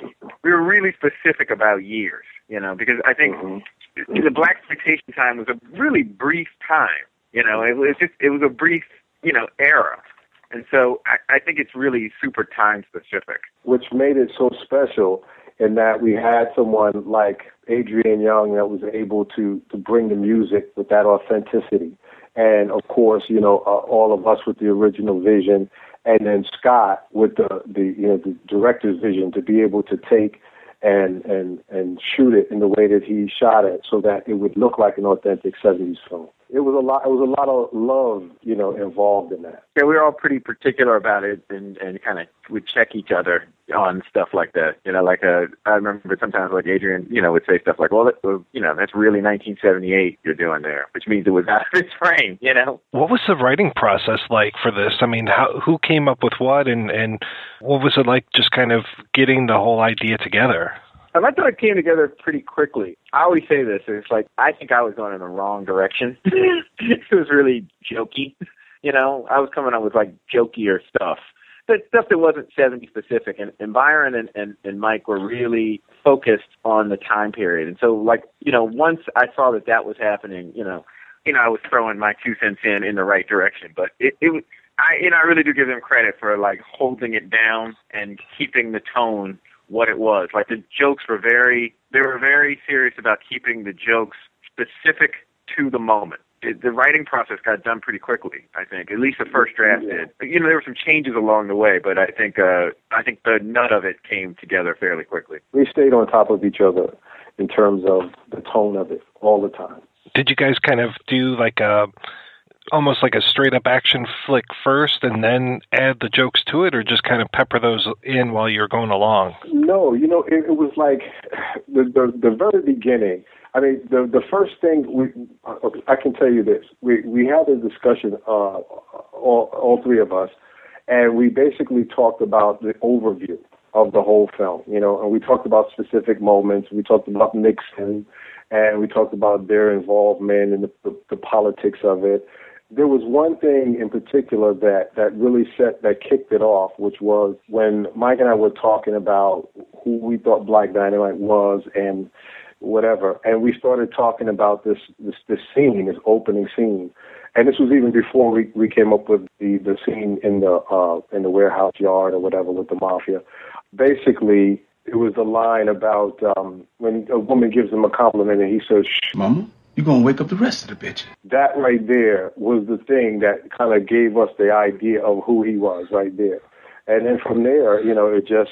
we were really specific about years, you know, because I think the blaxploitation time was a really brief time, you know, it was just it was a brief, you know, era, and so I, I think it's really super time specific.
which made it so special in that we had someone like Adrian Younge that was able to to bring the music with that authenticity, and of course, you know, uh, all of us with the original vision, and then Scott with the the you know the director's vision to be able to take and and and shoot it in the way that he shot it so that it would look like an authentic 70s film. It was a lot. It was a lot of love, you know, involved in that.
Yeah, we were all pretty particular about it, and and kind of would check each other on stuff like that. You know, like uh, I remember sometimes like Adrian, you know, would say stuff like, "Well, that, well, you know, that's really 1978 you're doing there," which means it was out of its frame. You know.
What was the writing process like for this? I mean, how, who came up with what, and and what was it like just kind of getting the whole idea together?
Um, I thought it came together pretty quickly. I always say this. It's like I think I was going in the wrong direction. it was really jokey. You know, I was coming up with like jokier stuff, but stuff that wasn't 70 specific. And, and Byron and, and, and Mike were really focused on the time period. And so, like, you know, once I saw that that was happening, you know, you know, I was throwing my two cents in in the right direction. But it, it was, I, you know, I really do give them credit for like holding it down and keeping the tone what it was. Like the jokes were very, they were very serious about keeping the jokes specific to the moment. It, the writing process got done pretty quickly, I think. At least the first draft did. You know, there were some changes along the way, but I think uh, I think the nut of it came together fairly quickly.
We stayed on top of each other in terms of the tone of it all the time.
Did you guys kind of do like a almost like a straight up action flick first and then add the jokes to it or just kind of pepper those in while you're going along?
No, you know, it, it was like the, the the very beginning. I mean, the the first thing we I can tell you this: we we had a discussion, uh, all all three of us, and we basically talked about the overview of the whole film. You know, and we talked about specific moments. We talked about Nixon, and we talked about their involvement and the, the, the politics of it there was one thing in particular that that really set that kicked it off, which was when Mike and I were talking about who we thought Black Dynamite was and whatever, and we started talking about this this this scene, this opening scene, and this was even before we we came up with the the scene in the uh in the warehouse yard or whatever with the mafia. Basically, it was the line about um when a woman gives him a compliment and he says,
Mama, you're gonna wake up the rest of the bitches.
that right there was the thing that kind of gave us the idea of who he was right there. And then from there, you know, it just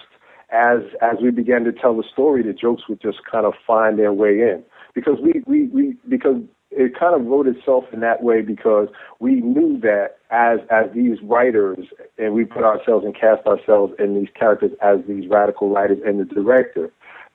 as as we began to tell the story, the jokes would just kind of find their way in because we we, we because it kind of wrote itself in that way because we knew that as as these writers and we put ourselves and cast ourselves in these characters as these radical writers and the director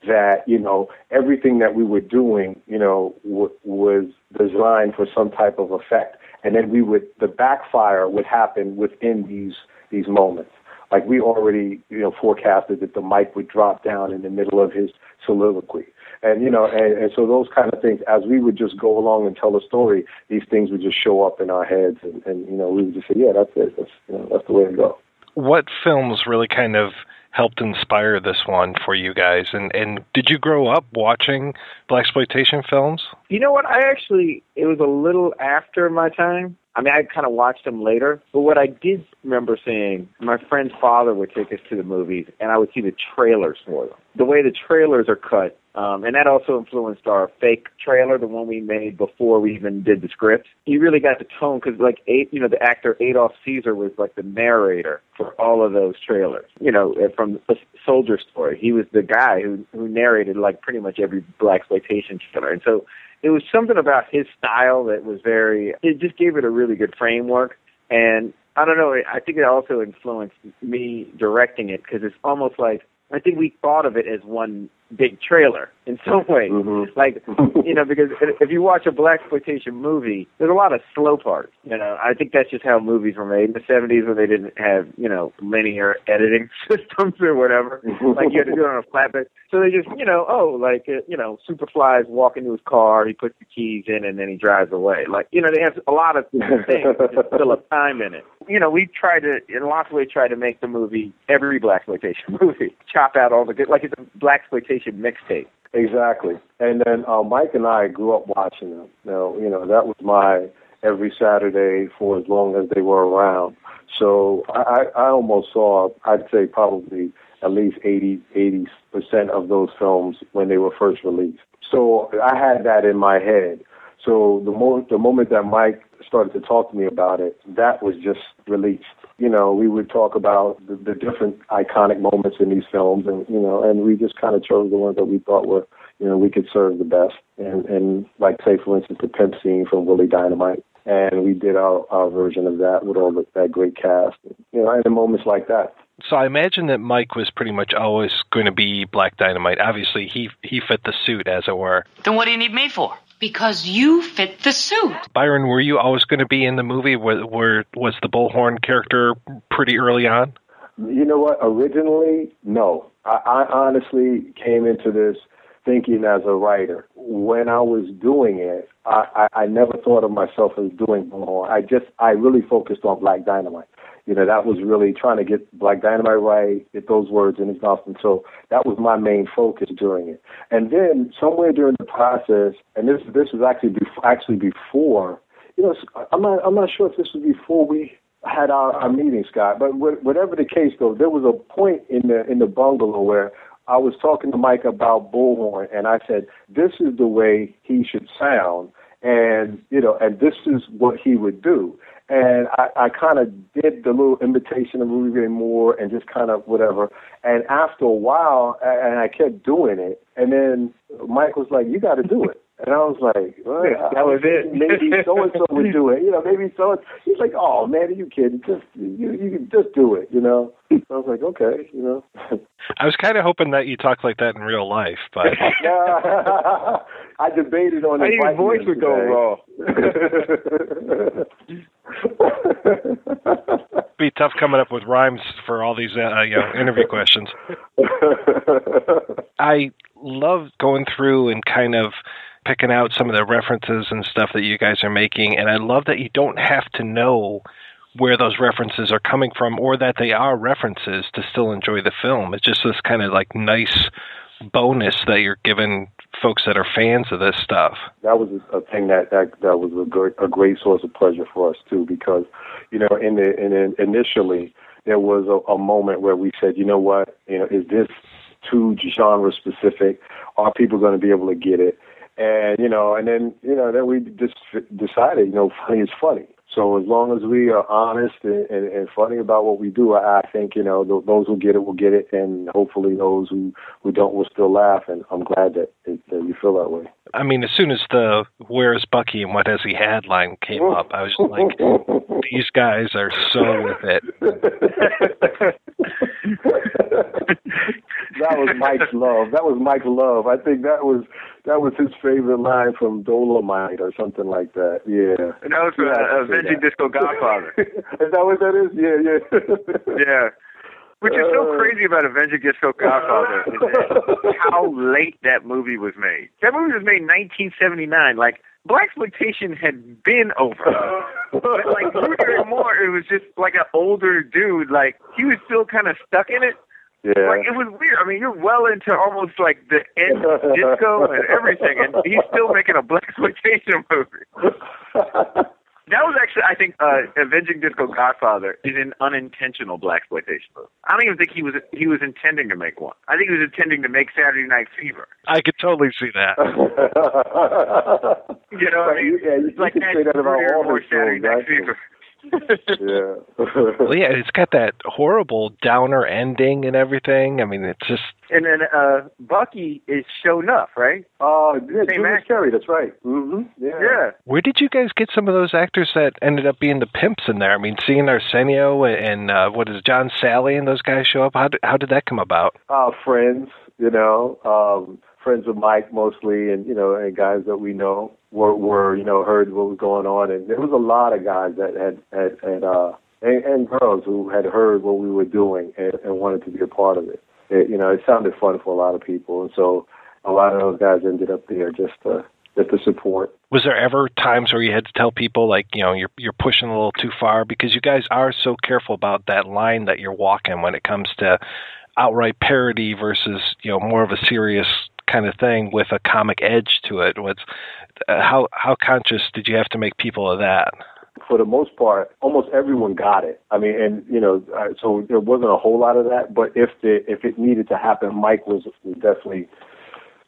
that you know everything that we were doing you know w- was designed for some type of effect. And then we would the backfire would happen within these these moments. Like we already you know forecasted that the mic would drop down in the middle of his soliloquy. And you know and, and so those kind of things as we would just go along and tell a story these things would just show up in our heads and, and you know we would just say yeah that's it. That's you know that's the way to go.
What films really kind of helped inspire this one for you guys? And and did you grow up watching blaxploitation films?
You know what? I actually, it was a little after my time. I mean, I kind of watched them later. But what I did remember seeing, my friend's father would take us to the movies, and I would see the trailers for them. The way the trailers are cut, um, and that also influenced our fake trailer, the one we made before we even did the script. You really got the tone because, like, eight, you know, the actor Adolph Caesar was like the narrator for all of those trailers. You know, uh, from the Soldier Story, he was the guy who who narrated like pretty much every blaxploitation trailer, and so it was something about his style that was very it just gave it a really good framework and i don't know i think it also influenced me directing it because it's almost like i think we thought of it as one big trailer in some way like you know because if you watch a blaxploitation movie there's a lot of slow parts you know. I think that's just how movies were made. In the 70s where they didn't have you know linear editing systems or whatever like you had to do it on a flatbed so they just you know oh like uh, you know superfly's walking to his car he puts the keys in and then he drives away. Like you know they have a lot of things but fill up time in it. You know we tried to in lots of ways try to make the movie every blaxploitation movie chop out all the good like it's a blaxploitation mixtape
Exactly. And then uh, Mike and I grew up watching them. Now, you know, that was my every Saturday for as long as they were around. So I, I almost saw, I'd say probably at least 80, 80% of those films when they were first released. So I had that in my head. So the mo- the moment that Mike started to talk to me about it, that was just released. You know, we would talk about the, the different iconic moments in these films, and you know, and we just kind of chose the ones that we thought were, you know, we could serve the best. And and like say for instance, the pimp scene from Willie Dynamite, and we did our our version of that with all the, that great cast. You know, and the moments like that.
So I imagine that Mike was pretty much always going to be Black Dynamite. Obviously, he he fit the suit, as it were.
Then what do you need me for? Because you fit the suit.
Byron, were you always going to be in the movie? Were, were was the bullhorn character pretty early on?
You know what? Originally, no. I, I honestly came into this thinking as a writer. When I was doing it, I, I, I never thought of myself as doing Bullhorn. I just, I really focused on Black Dynamite. You know, that was really trying to get Black Dynamite right, get those words in his mouth. And so that was my main focus during it. And then somewhere during the process, and this this was actually bef- actually before, you know, I'm not I'm not sure if this was before we had our, our meeting, Scott. But wh- whatever the case, though, there was a point in the in the bungalow where I was talking to Mike about Bullhorn, and I said, "This is the way he should sound." and you know, and this is what he would do. And I, I kind of did the little imitation of Rudy Ray Moore and just kind of whatever. And after a while, and I kept doing it. And then Mike was like, "You got to do it." And I was like, well,
That was it.
Maybe so and so would do it. You know, maybe so. and- He's like, "Oh man, are you kidding? Just you, you can just do it." You know. So I was like, "Okay," you know.
I was kind of hoping that you talked like that in real life, but
I debated on
I
it.
think his voice would go raw.
be tough coming up with rhymes for all these uh, you know interview questions. I love going through and kind of picking out some of the references and stuff that you guys are making, and I love that you don't have to know where those references are coming from or that they are references to still enjoy the film. It's just this kind of like nice bonus that you're giving folks that are fans of this stuff.
that was a, thing that that that was a great a great source of pleasure for us too because you know in the in initially there was a, a moment where we said you know what you know is this too genre specific are people going to be able to get it and you know and then you know then we just decided you know funny is funny so as long as we are honest and, and, and funny about what we do, I, I think you know th- those who get it will get it, and hopefully those who who don't will still laugh. And I'm glad that, it, that you feel that way.
I mean, as soon as the "Where is Bucky and what has he had?" line came up, I was just like, "These guys are so with it."
that was Mike's love. That was Mike's love. I think that was that was his favorite line from Dolomite or something like that. Yeah.
And that was from
Yeah,
uh,
see
Avenging. Disco Godfather.
is that what that is? Yeah, yeah.
yeah. Which is so
Uh.
crazy about Avenging Disco Godfather is how late that movie was made. That movie was made in 1979. Like blaxploitation had been over, but like Rudy Ray Moore, it was just like an older dude. Like he was still kind of stuck in it.
Yeah.
Like it was weird. I mean, you're well into almost like the end of disco and everything, and he's still making a blaxploitation movie. That was actually, I think, uh, Avenging Disco Godfather is an unintentional blaxploitation movie. I don't even think he was he was intending to make one. I think he was intending to make Saturday Night Fever.
I could totally see that.
You know, what I mean,
yeah, you, you
like
can say that about
Rudy Ray
all
Moore
his
Saturday
films,
Night. Fever.
Yeah.
well, yeah, it's got that horrible downer ending and everything. I mean, it's just
And then uh Bucky is show enough, right?
Oh, yeah,
Same
Julius
actor.
Carey. That's right. hmm Yeah.
Yeah.
Where did you guys get some of those actors that ended up being the pimps in there? I mean, seeing Arsenio and uh, what is it, John Salley and those guys show up. How did, how did that come about?
uh, friends, you know, um, friends of Mike mostly, and you know, and guys that we know were, were you know heard what was going on, and there was a lot of guys that had had, had uh, and, and girls who had heard what we were doing and, and wanted to be a part of it. it. You know, it sounded fun for a lot of people, and so a lot of those guys ended up there just to just to support.
Was there ever times where you had to tell people like, you know, you're you're pushing a little too far because you guys are so careful about that line that you're walking when it comes to outright parody versus, you know, more of a serious kind of thing with a comic edge to it. What's uh, how how conscious did you have to make people of that?
for the most part, almost everyone got it. I mean, and you know, so there wasn't a whole lot of that. But if the if it needed to happen, Mike was, was definitely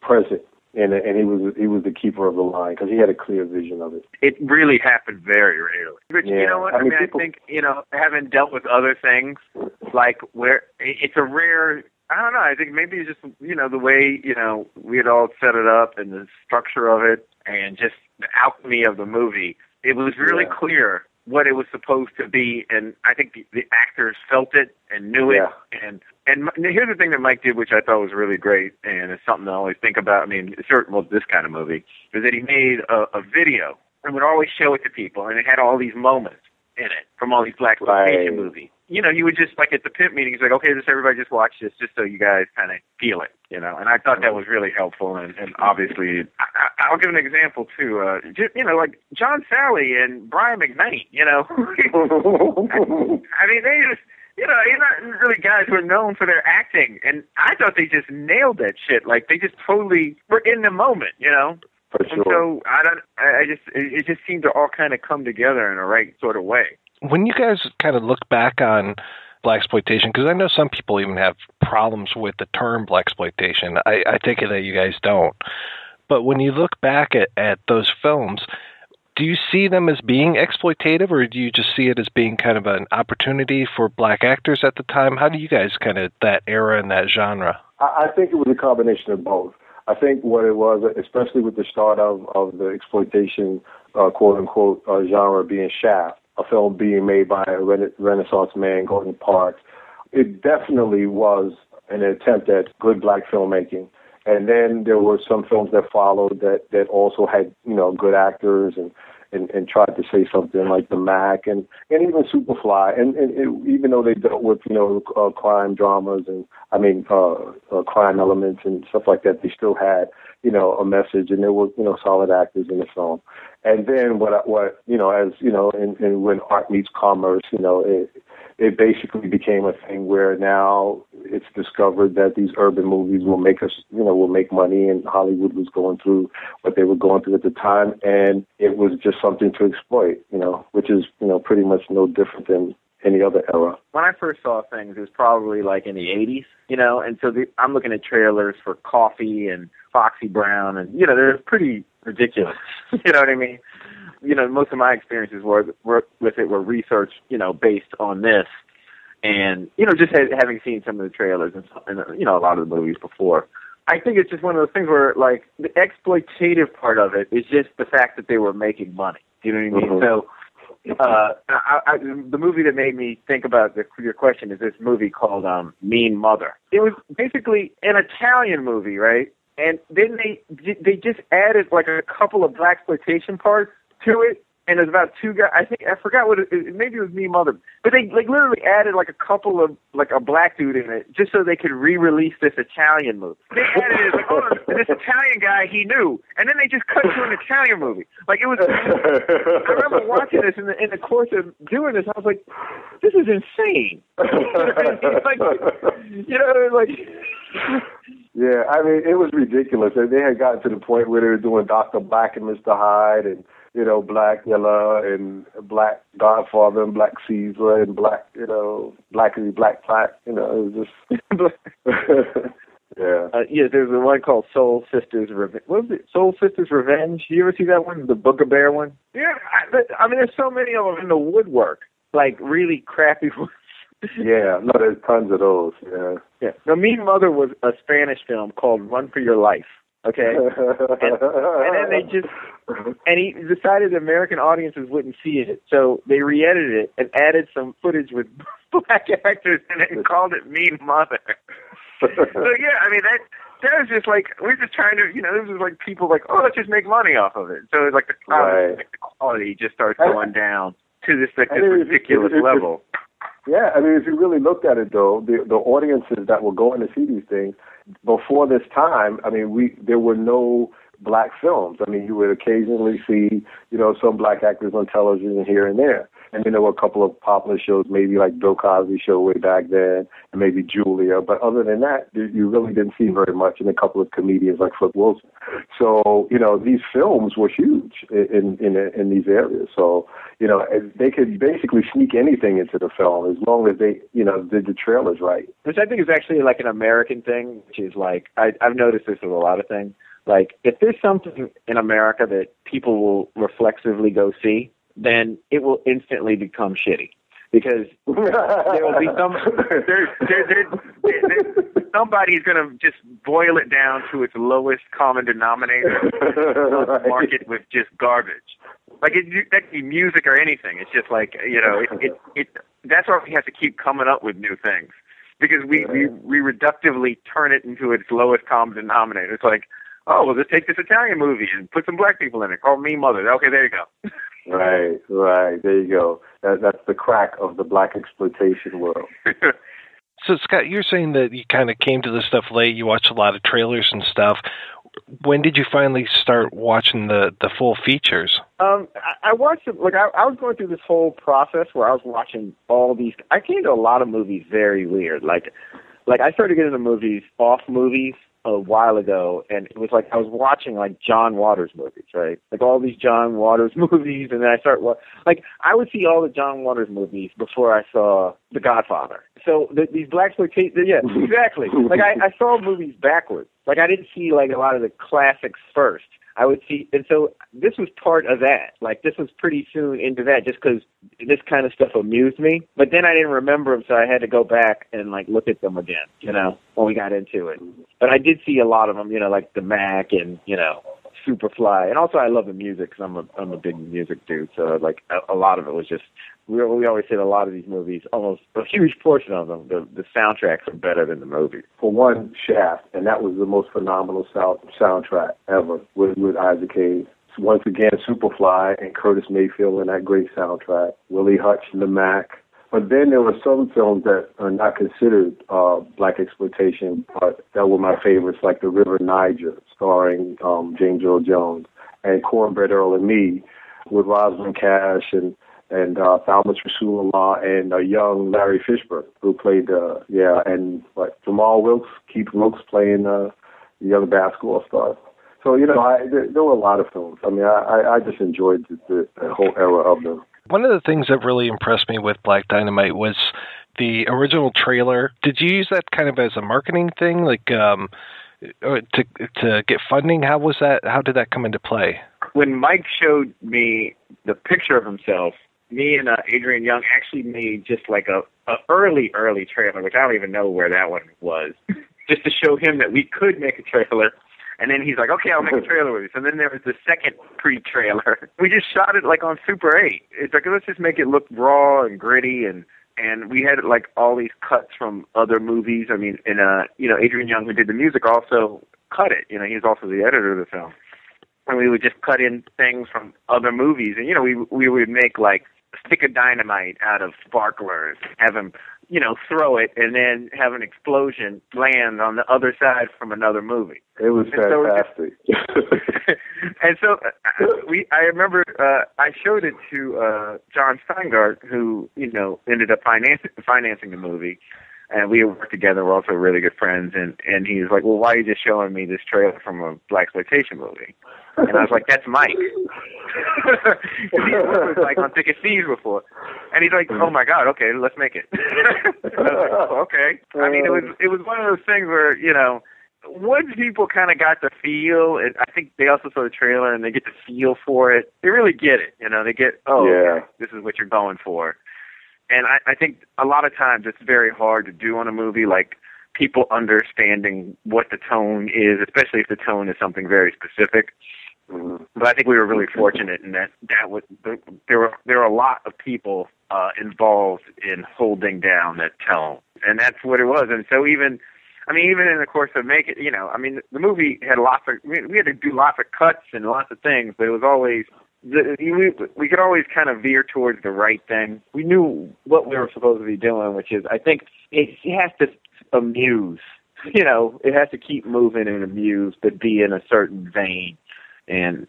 present, and and he was he was the keeper of the line because he had a clear vision of it.
It really happened very rarely. But
Yeah.
you know what?
I
I
mean,
mean,
people-
I think you know, having dealt with other things, like where it- it's a rare. I don't know. I think maybe it's just you know the way you know we had all set it up and the structure of it, and just the alchemy of the movie. It was really
Yeah.
clear what it was supposed to be, and I think the, the actors felt it and knew it.
Yeah.
And and M- here's the thing that Mike did, which I thought was really great, and it's something I always think about. I mean, certain well, this kind of movie is that he made a, a video and would always show it to people, and it had all these moments in it from all these black
Right.
movies. You know, he would just like at the pimp meetings, like, okay, just everybody just watch this, just so you guys kind of feel it, you know. And I thought that was really helpful, and, and obviously, I, I'll give an example too. Uh, just, you know, like John Salley and Brian McKnight, you know. I mean, they just. You know, you're not really guys who are known for their acting, and I thought they just nailed that shit. Like they just totally were in the moment, you know.
For
And so I don't. I I just it, it just seemed to all kind of come together in a right sort of way.
When you guys kind of look back on blaxploitation, because I know some people even have problems with the term blaxploitation. I, I take it that you guys don't. But when you look back at, at those films, do you see them as being exploitative, or do you just see it as being kind of an opportunity for black actors at the time? How do you guys kind of that era and that genre?
I, think it was a combination of both. I think what it was, especially with the start of, of the exploitation, uh, quote unquote, uh, genre being Shaft, a film being made by a rena- Renaissance man, Gordon Parks, it definitely was an attempt at good black filmmaking. And then there were some films that followed that, that also had, you know, good actors and, and, and tried to say something like The Mack and, and even Superfly. And, and it, even though they dealt with, you know, uh, crime dramas and, I mean, uh, uh, crime elements and stuff like that, they still had, you know, a message and there were, you know, solid actors in the film. And then what, what, you know, as, you know, and, and when art meets commerce, you know, it, it basically became a thing where now it's discovered that these urban movies will make us, you know, will make money, and Hollywood was going through what they were going through at the time, and it was just something to exploit, you know, which is, you know, pretty much no different than any other era.
when I first saw things, it was probably like in the 80s, you know, and so the, I'm looking at trailers for Coffy and Foxy Brown, and, you know, they're pretty ridiculous. you know what I mean? You know, most of my experiences were, were with it were research, you know, based on this. And, you know, just ha- having seen some of the trailers and, and, you know, a lot of the movies before. I think it's just one of those things where, like, the exploitative part of it is just the fact that they were making money. Do You know what I mean?
Mhm.
So, uh, I, I, the movie that made me think about the, your question is this movie called um, Mean Mother. It was basically an Italian movie, right? And then they they just added like a couple of blaxploitation parts to it, and there's about two guys. I think I forgot what it, it maybe it was Mean Mother, but they like literally added like a couple of like a black dude in it just so they could re-release this Italian movie. They added it like oh this Italian guy he knew, and then they just cut to an Italian movie. Like it was. I remember watching this in the in the course of doing this. I was like, this is insane. like, you know, like.
Yeah, I mean, it was ridiculous. They had gotten to the point where they were doing Doctor Black and Mister Hyde, and you know, Blacula and Black Godfather and Black Caesar and Black, you know, Black Black Black. You know, it was just. yeah.
Uh, yeah, there's the one called Soul Sisters Revenge. What was it? Soul Sisters Revenge. You ever see that one? The Booger Bear one? Yeah, I, but- I mean, there's so many of them in the woodwork. Like really crappy ones.
Yeah, no, there's tons of those. Yeah.
Yeah. The Mean Mother was a Spanish film called Run for Your Life. Okay. and, and then they just and he decided the American audiences wouldn't see it, so they re-edited it and added some footage with black actors in it and called it Mean Mother. so yeah, I mean that that was just like we're just trying to, you know, this was like people like, oh, let's just make money off of it. So it's like the
Right.
like the quality just starts going down to this like this ridiculous level.
Yeah, I mean, if you really looked at it, though, the the audiences that were going to see these things before this time, I mean, we there were no black films. I mean, you would occasionally see, you know, some black actors on television here and there. And then there were a couple of popular shows, maybe like Bill Cosby show way back then, and maybe Julia. But other than that, you really didn't see very much. And a couple of comedians like Flip Wilson. So you know, these films were huge in in in these areas. So you know, they could basically sneak anything into the film as long as they, you know, did the trailers right.
which I think is actually like an American thing, which is like I, I've noticed this with a lot of things. Like if there's something in America that people will reflexively go see, then it will instantly become shitty because there will be some there, there, there, somebody's going to just boil it down to its lowest common denominator, mark it with just garbage. Like it, that could be music or anything. It's just like you know, it, it, it that's why we have to keep coming up with new things because we, we we reductively turn it into its lowest common denominator. It's like, oh, well, just take this Italian movie and put some black people in it. Call me mother. Okay, there you go.
Right, right. There you go. That, that's the crack of the blaxploitation world.
So Scott, you're saying that you kind of came to this stuff late. You watched a lot of trailers and stuff. When did you finally start watching the the full features?
Um, I, I watched it. Like I, I was going through this whole process where I was watching all these. I came to a lot of movies very weird. Like, like I started getting into movies off movies a while ago, and it was like I was watching like John Waters movies, right? Like all these John Waters movies, and then I start wa- like I would see all the John Waters movies before I saw The Godfather. So the, these blaxploitation, yeah, exactly. like I, I saw movies backwards. Like I didn't see like a lot of the classics first. I would see, and so this was part of that. Like this was pretty soon into that, just because this kind of stuff amused me. But then I didn't remember them, so I had to go back and like look at them again. You know, when we got into it. But I did see a lot of them. You know, like the Mack and you know Superfly, and also I love the music because I'm a I'm a big music dude. So like a, a lot of it was just we we always say a lot of these movies, almost a huge portion of them, the the soundtracks are better than the movies.
For one, Shaft, and that was the most phenomenal sound, soundtrack ever with, with Isaac Hayes. Once again, Superfly and Curtis Mayfield in that great soundtrack. Willie Hutch and the Mack. But then there were some films that are not considered uh, blaxploitation, but that were my favorites, like The River Niger, starring um, James Earl Jones, and Cornbread Earl and Me, with Rosalind Cash and and uh, Thalmus Rasulala and a young Larry Fishburne, who played, uh, yeah, and what Jamal Wilkes, Keith Wilkes playing uh, the young basketball star. So you know, I, there, there were a lot of films. I mean, I, I just enjoyed the, the whole era of them.
One of the things that really impressed me with Black Dynamite was the original trailer. Did you use that kind of as a marketing thing, like um, uh, to to get funding? How was that? How did that come into play?
When Mike showed me the picture of himself, me and uh, Adrian Younge actually made just like a, a early early trailer, which I don't even know where that one was, just to show him that we could make a trailer. And then he's like, okay, I'll make a trailer with you. So then there was the second pre-trailer. We just shot it like on Super 8. It's like, let's just make it look raw and gritty and and we had like all these cuts from other movies. I mean, and uh, you know, Adrian Younge, who did the music, also cut it. You know, he was also the editor of the film. And we would just cut in things from other movies, and you know, we we would make like stick of dynamite out of sparklers, have him, you know, throw it, and then have an explosion land on the other side from another movie.
It was
And so just-
fantastic.
and so uh, we I remember uh I showed it to uh John Steingart who, you know, ended up financing financing the movie and we worked together, we're also really good friends and and he was like, Well why are you just showing me this trailer from a black exploitation movie? And I was like, That's Mike. he was like on Thick as Thieves before. And he's like, Oh my god, okay, let's make it. I was like, oh, okay. I mean it was oh. it was one of those things where, you know, once people kind of got the feel, and I think they also saw the trailer and they get the feel for it. They really get it, you know. They get, oh,
Yeah.
this is what you're going for. And I, I think a lot of times it's very hard to do on a movie, like people understanding what the tone is, especially if the tone is something very specific. But I think we were really fortunate in that that was there were there were a lot of people uh, involved in holding down that tone, and that's what it was. And so even I mean, even in the course of making, you know, I mean, the movie had lots of, we we had to do lots of cuts and lots of things, but it was always, the, we, we could always kind of veer towards the right thing. We knew what we were supposed to be doing, which is, I think it has to amuse, you know, it has to keep moving and amuse, but be in a certain vein. And,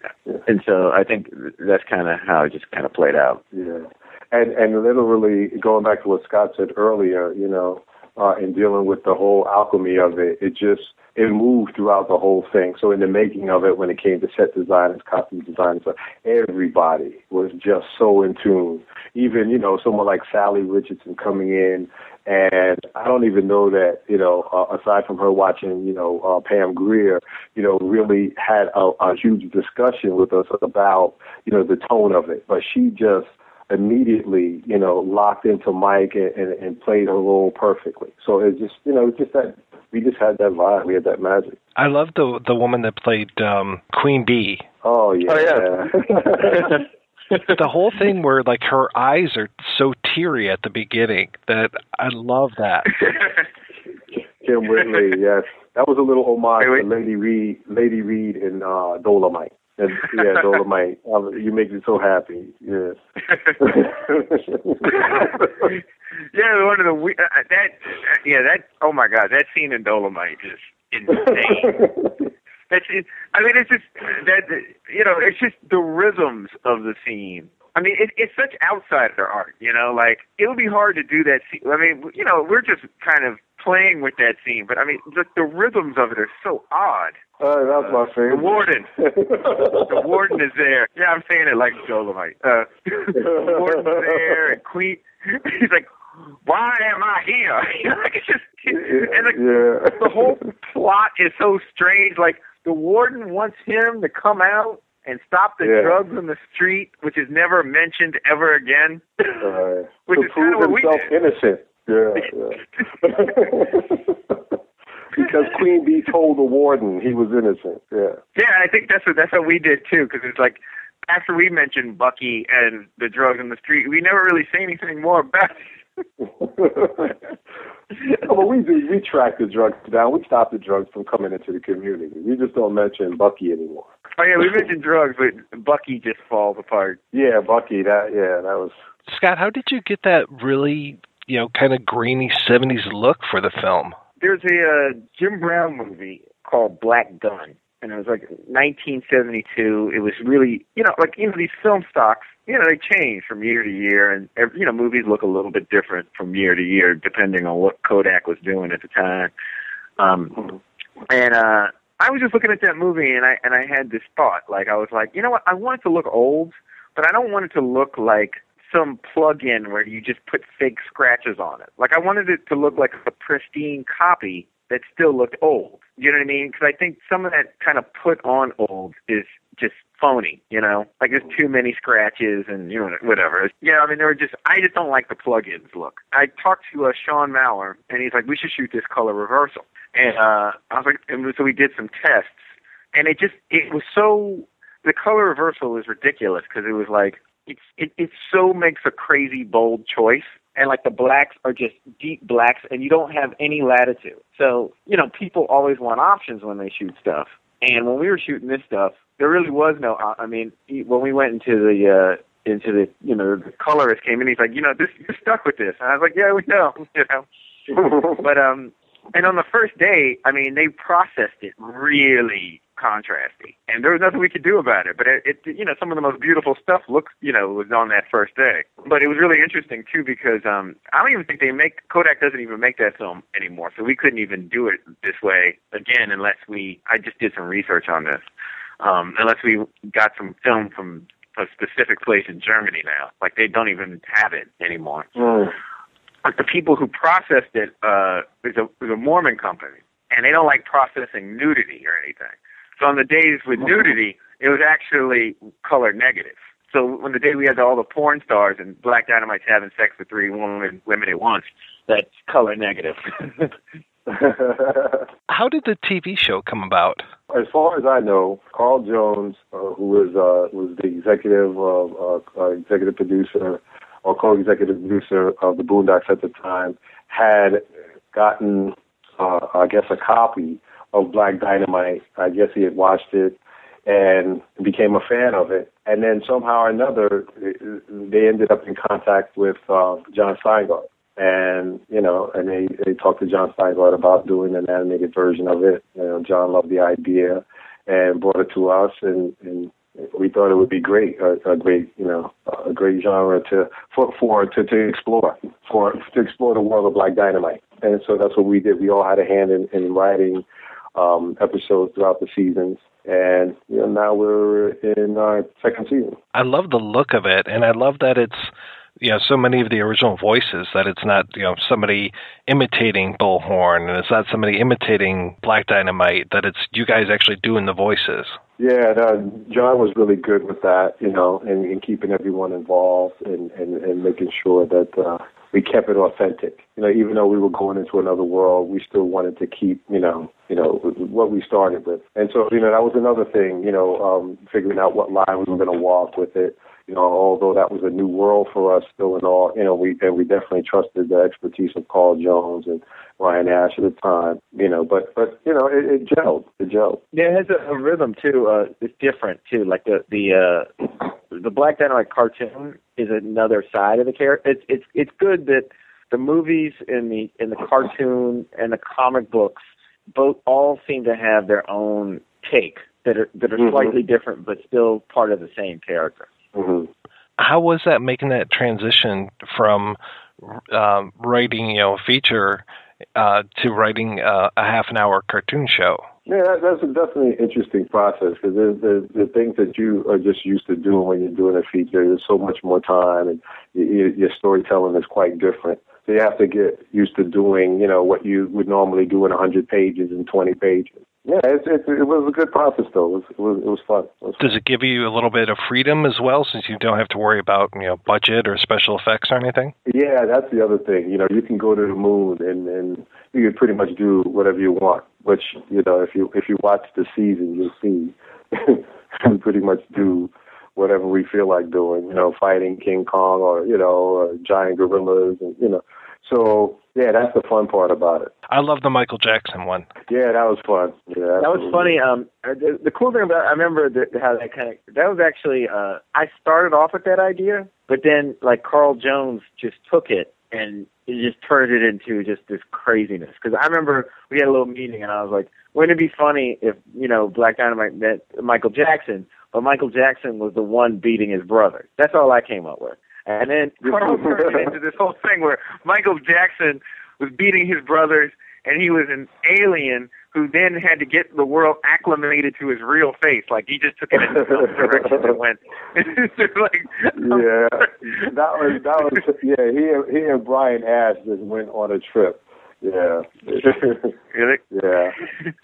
and so I think that's kind of how it just kind of played out.
Yeah, and and literally going back to what Scott said earlier, you know, uh, in dealing with the whole alchemy of it, it just it moved throughout the whole thing. So in the making of it, when it came to set designers, costume designers, everybody was just so in tune. Even you know someone like Salli Richardson coming in, and I don't even know that you know uh, aside from her watching you know uh, Pam Grier, you know really had a, a huge discussion with us about you know the tone of it. But she just immediately, you know, locked into Mike and, and, and played her role perfectly. So it just, you know, it's just that we just had that vibe. We had that magic.
I love the the woman that played um, Queen Bee.
Oh yeah. Oh, yeah.
the whole thing where like her eyes are so teary at the beginning that I love that.
Kym Whitley, yes. That was a little homage to Lady Reed, Lady Reed in uh, Dolomite. And, yeah, Dolomite. Um, you make me so happy. Yeah.
yeah, one of the we- uh, that uh, yeah that oh my god that scene in Dolomite is insane. That's it. I mean, it's just that you know, it's just the rhythms of the scene. I mean, it, it's such outsider art, you know. Like it would be hard to do that. Scene. I mean, you know, we're just kind of playing with that scene, but I mean, the, the rhythms of it are so odd.
Uh, that was my favorite.
The warden, the warden is there. Yeah, I'm saying it like Dolomite. Uh, the warden's there, and Queen. He's like, why am I here? like it's just, and like,
yeah.
the whole plot is so strange. Like the warden wants him to come out and stop the
Yeah.
drugs on the street, which is never mentioned ever again.
Uh,
Which
to
is
prove
we
himself innocent. Yeah, yeah. Because Queen Bee told the warden he was innocent. Yeah.
Yeah, I think that's what that's what we did too. Because it's like after we mentioned Bucky and the drugs in the street, we never really say anything more about it.
No, but we do. We track the drugs down. We stop the drugs from coming into the community. We just don't mention Bucky anymore.
Oh yeah, we mentioned drugs, but Bucky just falls apart.
Yeah, Bucky. That yeah, that was.
Scott, how did you get that really, you know, kind of grainy 70s look for the film?
There's a uh, Jim Brown movie called Black Gunn, and it was like 1972. It was really, you know, like you know these film stocks, you know, they change from year to year, and every, you know movies look a little bit different from year to year depending on what Kodak was doing at the time. Um, and uh, I was just looking at that movie, and I and I had this thought, like I was like, you know what, I want it to look old, but I don't want it to look like some plug-in where you just put fake scratches on it. Like I wanted it to look like a pristine copy that still looked old. You know what I mean? Because I think some of that kind of put on old is just phony. You know, like there's too many scratches and you know whatever. Yeah, I mean there were just I just don't like the plug-ins look. I talked to uh, Shawn Maurer and he's like, we should shoot this color reversal. And uh, I was like, and so we did some tests, and it just it was so the color reversal was ridiculous because it was like it's it it so makes a crazy bold choice. And like the blacks are just deep blacks and you don't have any latitude. So you know people always want options when they shoot stuff. And when we were shooting this stuff there really was no i mean when we went into the uh into the you know the colorist came in he's like you know this you're stuck with this. And i was like yeah we know you know. But um and on the first day i mean they processed it really contrasty and there was nothing we could do about it. But it, it you know some of the most beautiful stuff looks you know was on that first day. But it was really interesting too because um i don't even think they make kodak doesn't even make that film anymore. So we couldn't even do it this way again unless we i just did some research on this um unless we got some film from a specific place in germany now. Like they don't even have it anymore. But the people who processed it uh, is a, is a Mormon company, and they don't like processing nudity or anything. So on the days with nudity, it was actually color negative. So when the day we had all the porn stars and Black Dynamite's having sex with three women women at once, that's color negative.
How did the TV show come about?
As far as I know, Carl Jones, uh, who was uh, was the executive uh, uh, uh, executive producer or co-executive producer of the Boondocks at the time, had gotten, uh, I guess, a copy of Black Dynamite. I guess he had watched it and became a fan of it. And then somehow or another, they ended up in contact with uh, John Steingart. And, you know, and they, they talked to John Steingart about doing an animated version of it. You know, John loved the idea and brought it to us and, and we thought it would be great, a, a great, you know, a great genre to for for to, to explore, for to explore the world of Black Dynamite. And so that's what we did. We all had a hand in, in writing um, episodes throughout the seasons, and you know now we're in our second season.
I love the look of it, and I love that it's you know so many of the original voices that it's not you know somebody imitating Bullhorn and it's not somebody imitating Black Dynamite that it's you guys actually doing the voices.
Yeah, no, John was really good with that, you know, and, and keeping everyone involved and, and, and making sure that uh, we kept it authentic. You know, even though we were going into another world, we still wanted to keep, you know, you know, what we started with. And so, you know, that was another thing, you know, um, figuring out what line we were going to walk with it. You know, although that was a new world for us, still and all, you know, we and we definitely trusted the expertise of Carl Jones and Brian Ash at the time. You know, but but you know, it, it gelled. It gelled.
Yeah, it has a, a rhythm too. Uh, it's different too. Like the the uh, the Black Dynamite cartoon is another side of the character. It's it's it's good that the movies and the in the cartoon and the comic books both all seem to have their own take that are that are
Mhm.
slightly different but still part of the same character.
Mm-hmm.
How was that making that transition from um, writing, you know, a feature uh, to writing uh, a half an hour cartoon show?
Yeah, that, that's definitely an interesting process because the, the the things that you are just used to doing when you're doing a feature, there's so much more time, and y y your storytelling is quite different. So you have to get used to doing, you know, what you would normally do in 100 pages and 20 pages. Yeah, it's, it's, it was a good process though. It was it was, it was fun. It was
Does it give you a little bit of freedom as well, since you don't have to worry about you know budget or special effects or anything?
Yeah, that's the other thing. You know, you can go to the moon and and you can pretty much do whatever you want. Which you know, if you if you watch the season, you'll see we pretty much do whatever we feel like doing. You know, fighting King Kong or you know or giant gorillas, and you know. So yeah, that's the fun part about it.
I love the Michael Jackson one.
Yeah, that was fun. Yeah,
That was funny. Um, uh, the, the cool thing about I remember the, how that kind of that was actually uh, I started off with that idea, but then like Carl Jones just took it and it just turned it into just this craziness. Because I remember we had a little meeting and I was like, wouldn't it be funny if you know Black Dynamite met Michael Jackson, but Michael Jackson was the one beating his brother. That's all I came up with. And then Carl turned it into this whole thing where Michael Jackson was beating his brothers, and he was an alien who then had to get the world acclimated to his real face. Like he just took it in some direction and went. like,
yeah, that was that was yeah. He and- he and Brian Ash just went on a trip. Yeah.
really?
Yeah.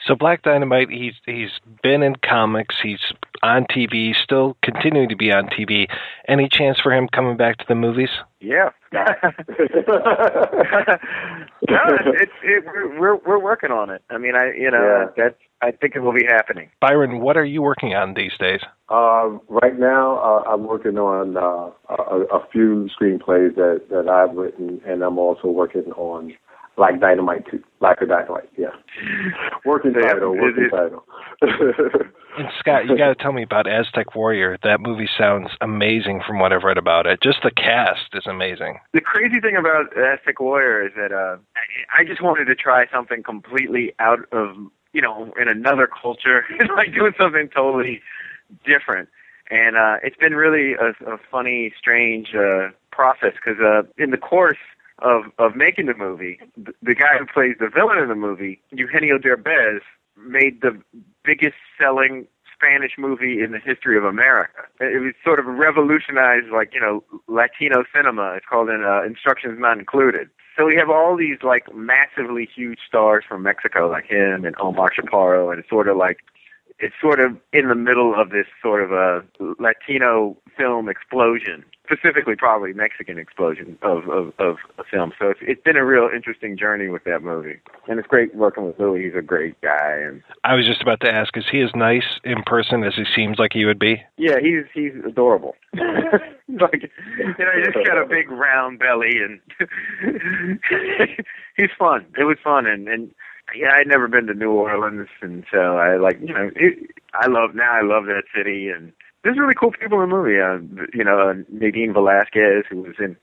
So Black Dynamite, he's he's been in comics, he's on TV, still continuing to be on TV. Any chance for him coming back to the movies?
Yeah. no, it's, it's it, we're, we're we're working on it. I mean, I you know that's I think it will be happening.
Byron, what are you working on these days?
Um, right now, uh, I'm working on uh, a, a few screenplays that, that I've written, and I'm also working on Black Dynamite too. Black or Dynamite, yeah. Working title, working title.
And Scott, you got to tell me about Aztec Warrior. That movie sounds amazing from what I've read about it. Just the cast is amazing.
The crazy thing about Aztec Warrior is that uh, I, I just wanted to try something completely out of you know in another culture, like doing something totally different. And uh, it's been really a, a funny, strange uh, process because uh, in the course of of making the movie, the, the guy who plays the villain in the movie, Eugenio Derbez, made the biggest selling Spanish movie in the history of America. It was sort of revolutionized, like you know, Latino cinema. It's called in uh, Instructions Not Included. So we have all these like massively huge stars from Mexico, like him and Omar Chaparro, and it's sort of like it's sort of in the middle of this sort of a Latino film explosion, specifically probably Mexican explosion of of, of a film. So it's it's been a real interesting journey with that movie, and it's great working with Louis. He's a great guy, and
I was just about to ask, is he as nice in person as he seems like he would be?
yeah, he's he's adorable. like you know, he's got a big round belly, and he's fun. It was fun, and and yeah, I'd never been to New Orleans, and so I like you know, it, I love now. I love that city, and there's really cool people in the movie. Uh, you know, uh, Nadine Velasquez, who was in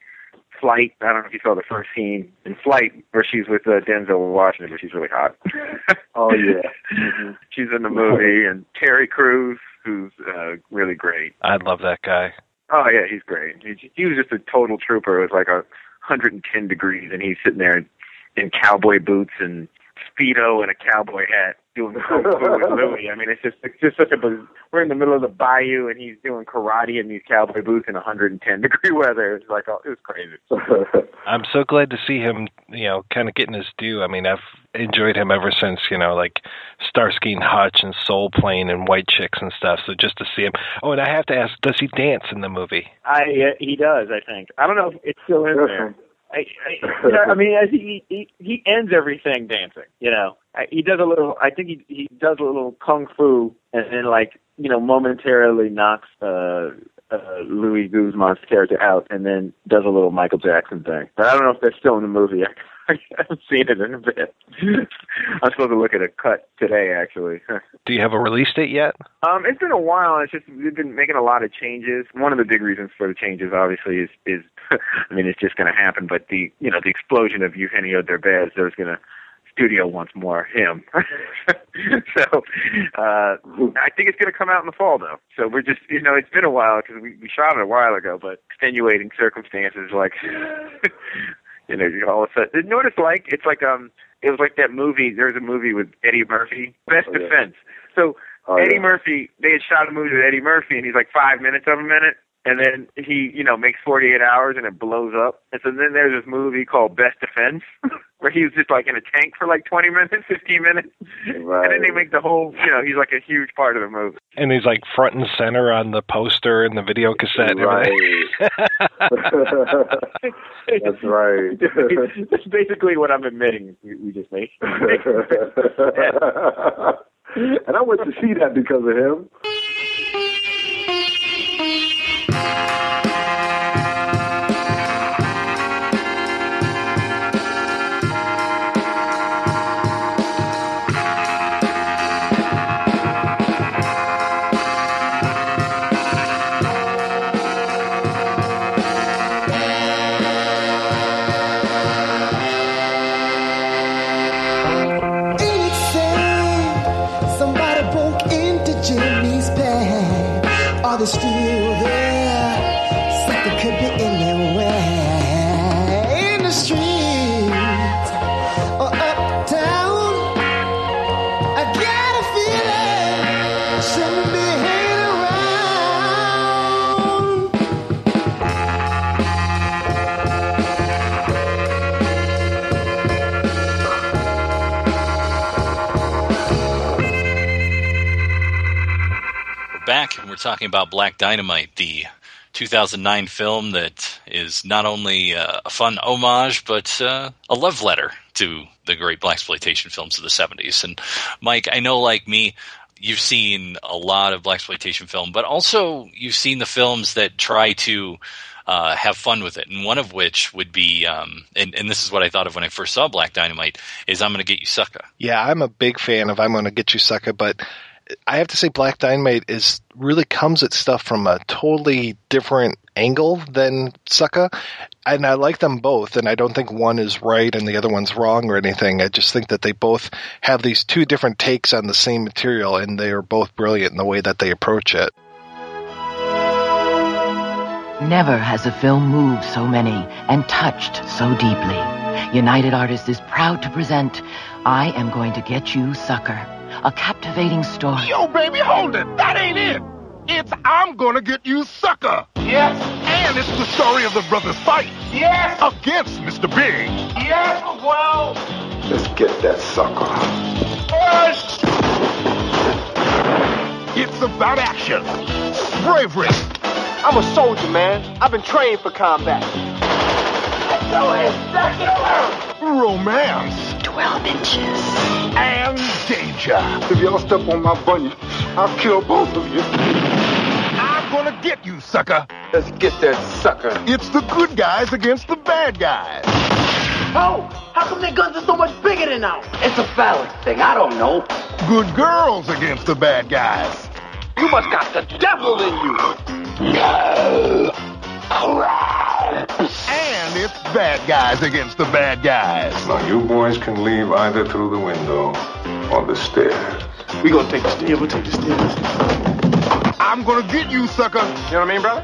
Flight. I don't know if you saw the first scene in Flight where she's with uh, Denzel Washington, but she's really hot.
oh yeah, mm-hmm.
she's in the movie, and Terry Crews, who's uh, really great.
I love that guy.
Oh yeah, he's great. He, he was just a total trooper. It was like a 110 degrees, and he's sitting there in, in cowboy boots and speedo and a cowboy hat doing kung fu with Louis. I mean, it's just it's just such a biz- we're in the middle of the bayou, and he's doing karate in these cowboy boots in 110 degree weather. It's like oh, it was crazy.
I'm so glad to see him, you know, kind of getting his due. I mean, I've enjoyed him ever since, you know, like Starsky and Hutch and Soul Plane and White Chicks and stuff. So just to see him. Oh, and I have to ask, does he dance in the movie?
I uh, he does. I think I don't know if it's still in there. I, I, I mean, think he, he he ends everything dancing. You know, I, he does a little. I think he he does a little kung fu, and then like you know, momentarily knocks uh, uh, Luis Guzman's character out, and then does a little Michael Jackson thing. But I don't know if that's still in the movie. I haven't seen it in a bit. I'm supposed to look at a cut today, actually.
Do you have a release date yet?
Um, it's been a while. It's just we've been making a lot of changes. One of the big reasons for the changes, obviously, is is I mean, it's just going to happen. But the you know the explosion of Eugenio Derbez, there's going to studio wants more him. so uh, I think it's going to come out in the fall, though. So we're just you know it's been a while because we we shot it a while ago, but extenuating circumstances like you know all of a sudden. You know what it's like? It's like um it was like that movie. There's a movie with Eddie Murphy, Best
Oh, yeah.
Defense. So
Oh,
Eddie
yeah.
Murphy, they had shot a movie with Eddie Murphy, and he's like five minutes of a minute, and then he, you know, makes 48 hours, and it blows up. And so then there's this movie called Best Defense, where he's just like in a tank for like 20 minutes, 15 minutes, right. and then they make the whole, you know, he's like a huge part of the movie.
And he's like front and center on the poster and the video cassette. right.
That's right.
That's basically what I'm admitting. We, we just made.
and I went to see that because of him.
Somebody
talking about Black Dynamite, the 2009 film that is not only uh, a fun homage but uh, a love letter to the great blaxploitation films of the 70s. And Mike, I know like me, you've seen a lot of blaxploitation film, but also you've seen the films that try to uh, have fun with it, and one of which would be, um, and, and this is what I thought of when I first saw Black Dynamite, is I'm going to get you sucker.
Yeah, I'm a big fan of I'm Gonna Get You Sucker, but I have to say Black Dynamite is really comes at stuff from a totally different angle than Sucker. And I like them both, and I don't think one is right and the other one's wrong or anything. I just think that they both have these two different takes on the same material, and they are both brilliant in the way that they approach it.
Never has a film moved so many and touched so deeply. United Artists is proud to present I Am Going to Get You, Sucker, a captivating story.
Yo, baby, hold it. That ain't it. It's I'm gonna get you, sucker. Yes. And it's the story of the brothers fight. Yes. Against Mr. Big. Yes. Well.
Let's get that sucker.
Push. It's about action, bravery.
I'm a soldier, man. I've been trained for combat.
Romance,
12 inches,
and danger.
If y'all step on my bunny, I'll kill both of you.
I'm gonna get you, sucker.
Let's get that sucker.
It's the good guys against the bad guys.
Oh, how come their guns are so much bigger than ours? It's a phallic thing. I don't know.
Good girls against the bad guys.
You must got the devil in you.
No. And it's bad guys against the bad guys.
Now, you boys can leave either through the window or the stairs.
We gonna take the stairs. Yeah, we'll take the stairs.
I'm gonna get you, sucker.
You know what I mean, brother?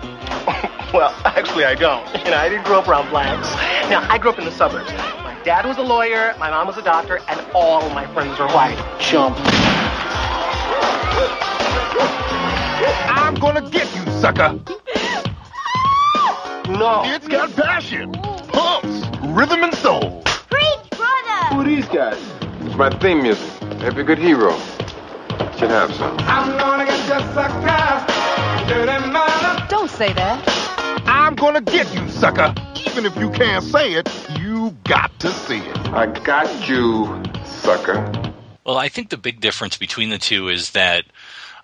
well, actually, I don't. You know, I didn't grow up around blacks. Now, I grew up in the suburbs. My dad was a lawyer, my mom was a doctor, and all my friends were white. Chump.
I'm gonna get you, sucker.
No.
It's got passion, pumps, rhythm, and soul. Preach, brother!
Who are these guys? It's my theme music. Every good hero should have some.
I'm gonna get you, sucker.
Don't say that.
I'm gonna get you, sucker.
even if you can't say it, you got to see it.
I got you, sucker.
Well, I think the big difference between the two is that,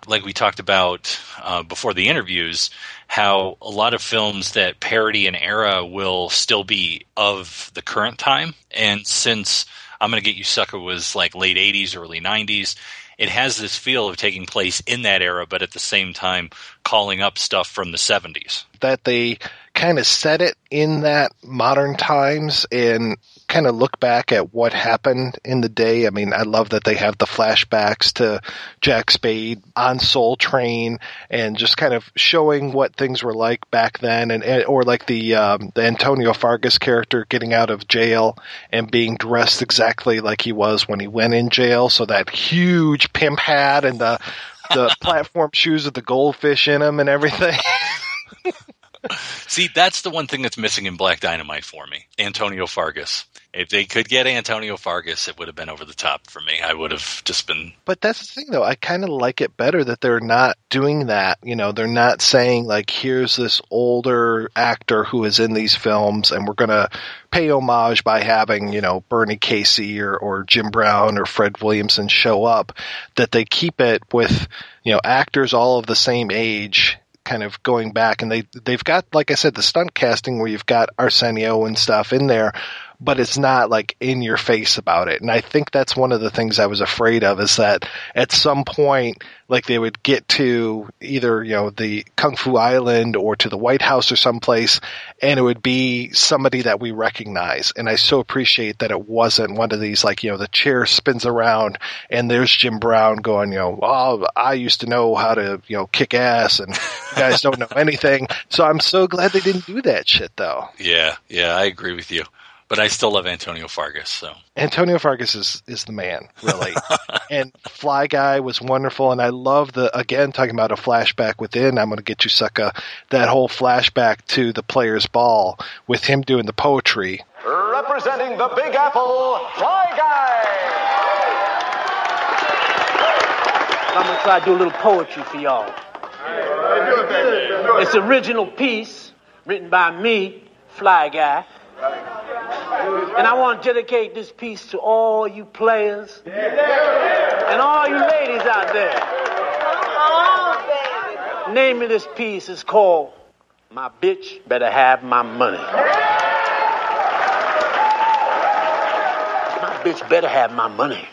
like we talked about uh, before the interviews, how a lot of films that parody an era will still be of the current time. And since I'm Gonna Get You Sucker was like late 80s, early 90s, it has this feel of taking place in that era, but at the same time calling up stuff from the 70s.
That they kind of set it in that modern times and kind of look back at what happened in the day. I mean, I love that they have the flashbacks to Jack Spade on Soul Train and just kind of showing what things were like back then, and, and or like the um, the Antonio Fargas character getting out of jail and being dressed exactly like he was when he went in jail. So that huge pimp hat and the the platform shoes with the goldfish in them and everything.
See, that's the one thing that's missing in Black Dynamite for me. Antonio Fargas. If they could get Antonio Fargas, it would have been over the top for me. I would have just been.
But that's the thing, though. I kind of like it better that they're not doing that. You know, they're not saying, like, here's this older actor who is in these films, and we're going to pay homage by having, you know, Bernie Casey or, or Jim Brown or Fred Williamson show up. That they keep it with, you know, actors all of the same age kind of going back and they they've got like I said the stunt casting where you've got Arsenio and stuff in there but it's not like in your face about it. And I think that's one of the things I was afraid of is that at some point like they would get to either you know the Kung Fu Island or to the White House or someplace and it would be somebody that we recognize. And I so appreciate that it wasn't one of these like you know the chair spins around and there's Jim Brown going you know oh I used to know how to you know kick ass and you guys don't know anything. So I'm so glad they didn't do that shit though.
Yeah, yeah, I agree with you. But I still love Antonio Fargas, so.
Antonio Fargas is, is the man, really. and Fly Guy was wonderful, and I love the again talking about a flashback within. I'm going to get you, sucker. That whole flashback to the players' ball with him doing the poetry.
Representing the Big Apple, Fly Guy.
I'm gonna try to do a little poetry for y'all. It's original piece written by me, Fly Guy. And I want to dedicate this piece to all you players and all you ladies out there. Name of this piece is called My Bitch Better Have My Money. My bitch better have my money.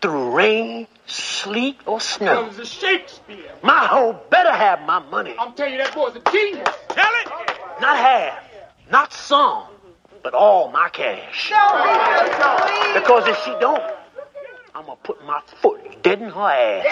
Through rain, sleet, or snow.
Comes a Shakespeare.
My hoe better have my money.
I'm telling you, that boy's a genius. Tell it.
Not half, not some, but all my cash. Because if she don't, I'm gonna put my foot dead in her ass.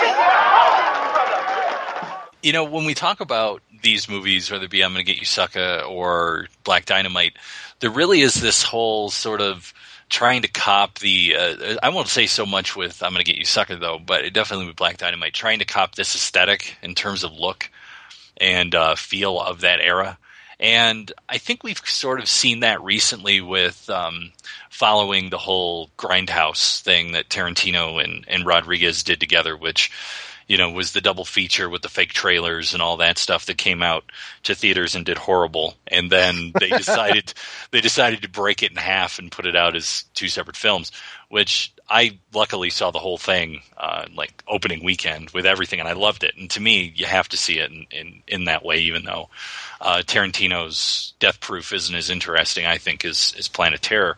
You know, when we talk about these movies, whether it be I'm Gonna Get You Sucker or Black Dynamite, there really is this whole sort of trying to cop the uh, I won't say so much with I'm Gonna Get You Sucker though, but it definitely with Black Dynamite, trying to cop this aesthetic in terms of look and uh, feel of that era. And I think we've sort of seen that recently with um, following the whole Grindhouse thing that Tarantino and, and Rodriguez did together, which you know was the double feature with the fake trailers and all that stuff that came out to theaters and did horrible. And then they decided they decided to break it in half and put it out as two separate films, which I luckily saw the whole thing uh, like opening weekend with everything, and I loved it. And to me, you have to see it in in, in that way, even though uh, Tarantino's Death Proof isn't as interesting, I think, as as Planet Terror.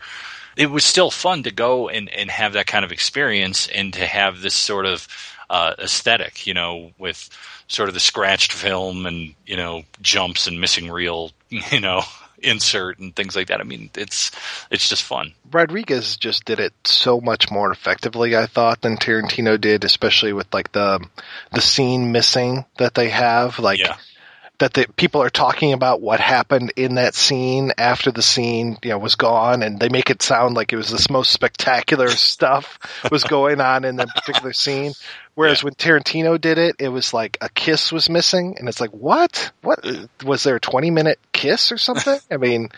It was still fun to go and, and have that kind of experience and to have this sort of uh, aesthetic, you know, with sort of the scratched film and you know jumps and missing reel, you know, insert and things like that. I mean, it's it's just fun.
Rodriguez just did it so much more effectively, I thought, than Tarantino did, especially with like the the scene missing that they have, like. That the people are talking about what happened in that scene after the scene, you know, was gone, and they make it sound like it was this most spectacular stuff was going on in that particular scene. Whereas when Tarantino did it, it was like a kiss was missing, and it's like, what? What uh, was there a twenty minute kiss or something? I mean,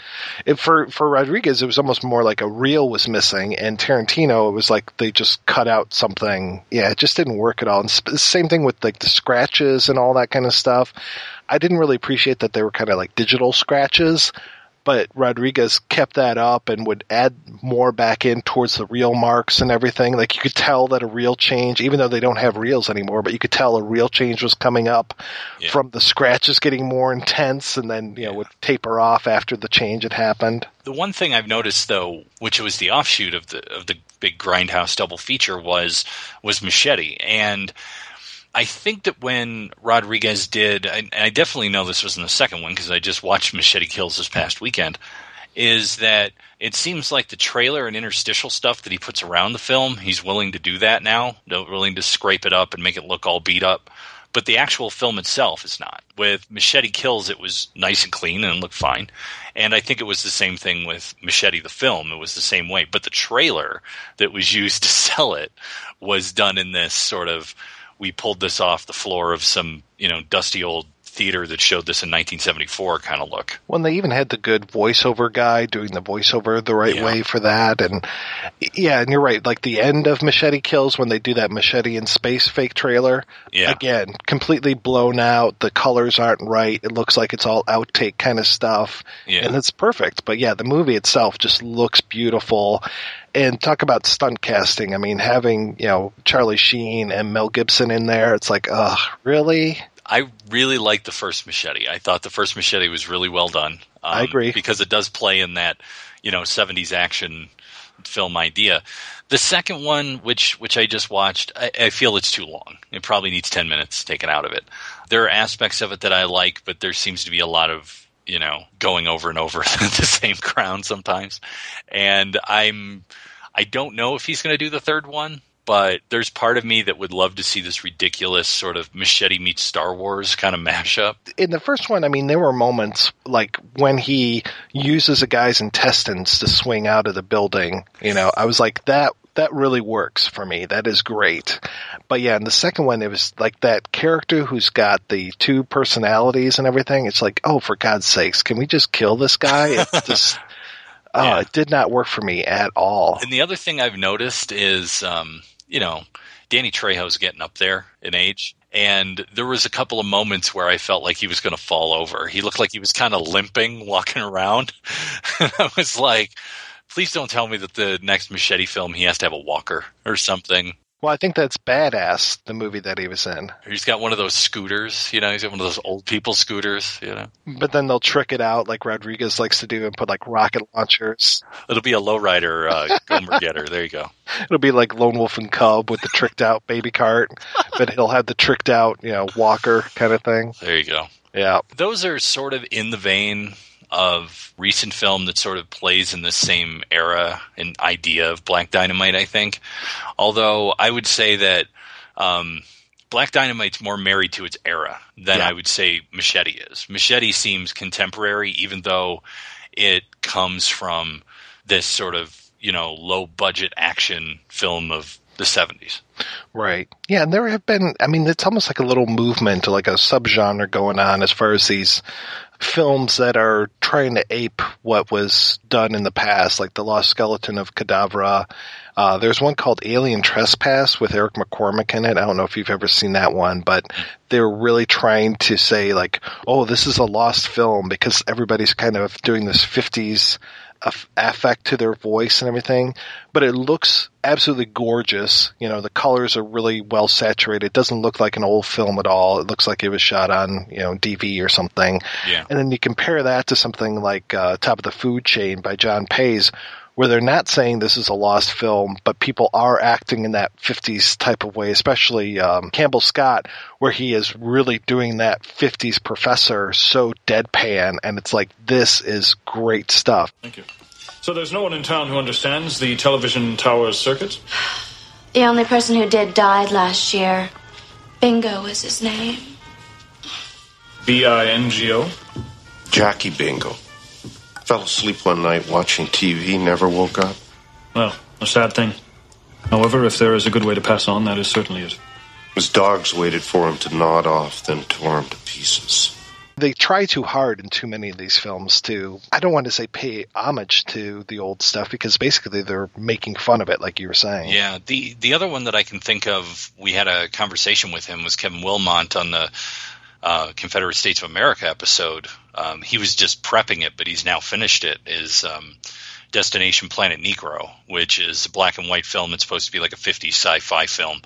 it, for for Rodriguez, it was almost more like a reel was missing, and Tarantino, it was like they just cut out something. Yeah, it just didn't work at all. And sp- same thing with like the scratches and all that kind of stuff. I didn't really appreciate that they were kind of like digital scratches. But Rodriguez kept that up and would add more back in towards the real marks and everything. Like you could tell that a real change, even though they don't have reels anymore, but you could tell a real change was coming up from the scratches getting more intense and then, you know, would taper off after the change had happened.
The one thing I've noticed though, which was the offshoot of the of the big grindhouse double feature was was Machete. And I think that when Rodriguez did, and I definitely know this was in the second one because I just watched Machete Kills this past weekend, is that it seems like the trailer and interstitial stuff that he puts around the film, he's willing to do that now, willing to scrape it up and make it look all beat up. But the actual film itself is not. With Machete Kills, it was nice and clean and looked fine. And I think it was the same thing with Machete the film. It was the same way. But the trailer that was used to sell it was done in this sort of we pulled this off the floor of some you know dusty old theater that showed this in 1974 kind of look.
When they even had the good voiceover guy doing the voiceover the right
Yeah.
way for that, and yeah, and you're right. Like the end of Machete Kills when they do that Machete in space fake trailer.
Yeah.
Again, completely blown out. The colors aren't right. It looks like it's all outtake kind of stuff,
Yeah.
and it's perfect. But yeah, the movie itself just looks beautiful. And talk about stunt casting. I mean, having you know Charlie Sheen and Mel Gibson in there, it's like, ugh, really?
I really liked the first Machete. I thought the first Machete was really well done. Um,
I agree.
because it does play in that you know 70s action film idea. The second one, which which I just watched, I, I feel it's too long. It probably needs 10 minutes taken out of it. There are aspects of it that I like, but there seems to be a lot of you know going over and over the same ground sometimes. And I'm I don't know if he's going to do the third one. But there's part of me that would love to see this ridiculous sort of machete meets Star Wars kind of mashup.
in the first one, I mean, there were moments like when he uses a guy's intestines to swing out of the building. You know, I was like, that that really works for me. That is great. But yeah, in the second one, it was like that character who's got the two personalities and everything. It's like, oh, for God's sakes, can we just kill this guy? It's just, oh, it did not work for me at all.
And the other thing I've noticed is, um, you know, Danny Trejo's getting up there in age. And there was a couple of moments where I felt like he was going to fall over. He looked like he was kind of limping walking around. and I was like, please don't tell me that the next machete film he has to have a walker or something.
Well, I think that's badass. The movie that he was in.
He's got one of those scooters, you know, he's got one of those old people scooters, you know.
But then they'll trick it out like Rodriguez likes to do and put like rocket launchers.
It'll be a lowrider uh, Gomer getter. There you go.
It'll be like Lone Wolf and Cub with the tricked out baby cart, but he'll have the tricked out, you know, walker kind of thing.
There you go.
Yeah.
Those are sort of in the vein of recent film that sort of plays in the same era and idea of Black Dynamite, I think. Although I would say that um, Black Dynamite's more married to its era than
Yeah.
I would say Machete is. Machete seems contemporary, even though it comes from this sort of you know low budget action film of the 70s.
Right. Yeah, and there have been I mean it's almost like a little movement, like a subgenre going on as far as these films that are trying to ape what was done in the past, like The Lost Skeleton of Cadavra. Uh, there's one called Alien Trespass with Eric McCormack in it. I don't know if you've ever seen that one, but they're really trying to say like, oh, this is a lost film because everybody's kind of doing this 50s aff- affect to their voice and everything, but it looks absolutely gorgeous. You know, the colors are really well saturated. It doesn't look like an old film at all. It looks like it was shot on, you know, DV or something.
Yeah.
And then you compare that to something like uh, Top of the Food Chain by John Paizs, where they're not saying this is a lost film, but people are acting in that 50s type of way, especially um, Campbell Scott, where he is really doing that 50s professor so deadpan, and it's like, this is great stuff.
Thank you. So there's no one in town who understands the television tower circuit?
The only person who did died last year. Bingo was his name.
B I N G O?
Jackie Bingo. Fell asleep one night watching TV, never woke up.
Well, a sad thing. However, if there is a good way to pass on, that is certainly it.
His dogs waited for him to nod off, then tore him to pieces.
They try too hard in too many of these films to, I don't want to say pay homage to the old stuff because basically they're making fun of it, like you were saying.
Yeah, the the other one that I can think of, we had a conversation with him was Kevin Willmott on the uh, Confederate States of America episode. Um, he was just prepping it, but he's now finished it. Is um, Destination Planet Negro, which is a black and white film. It's supposed to be like a 50s sci-fi film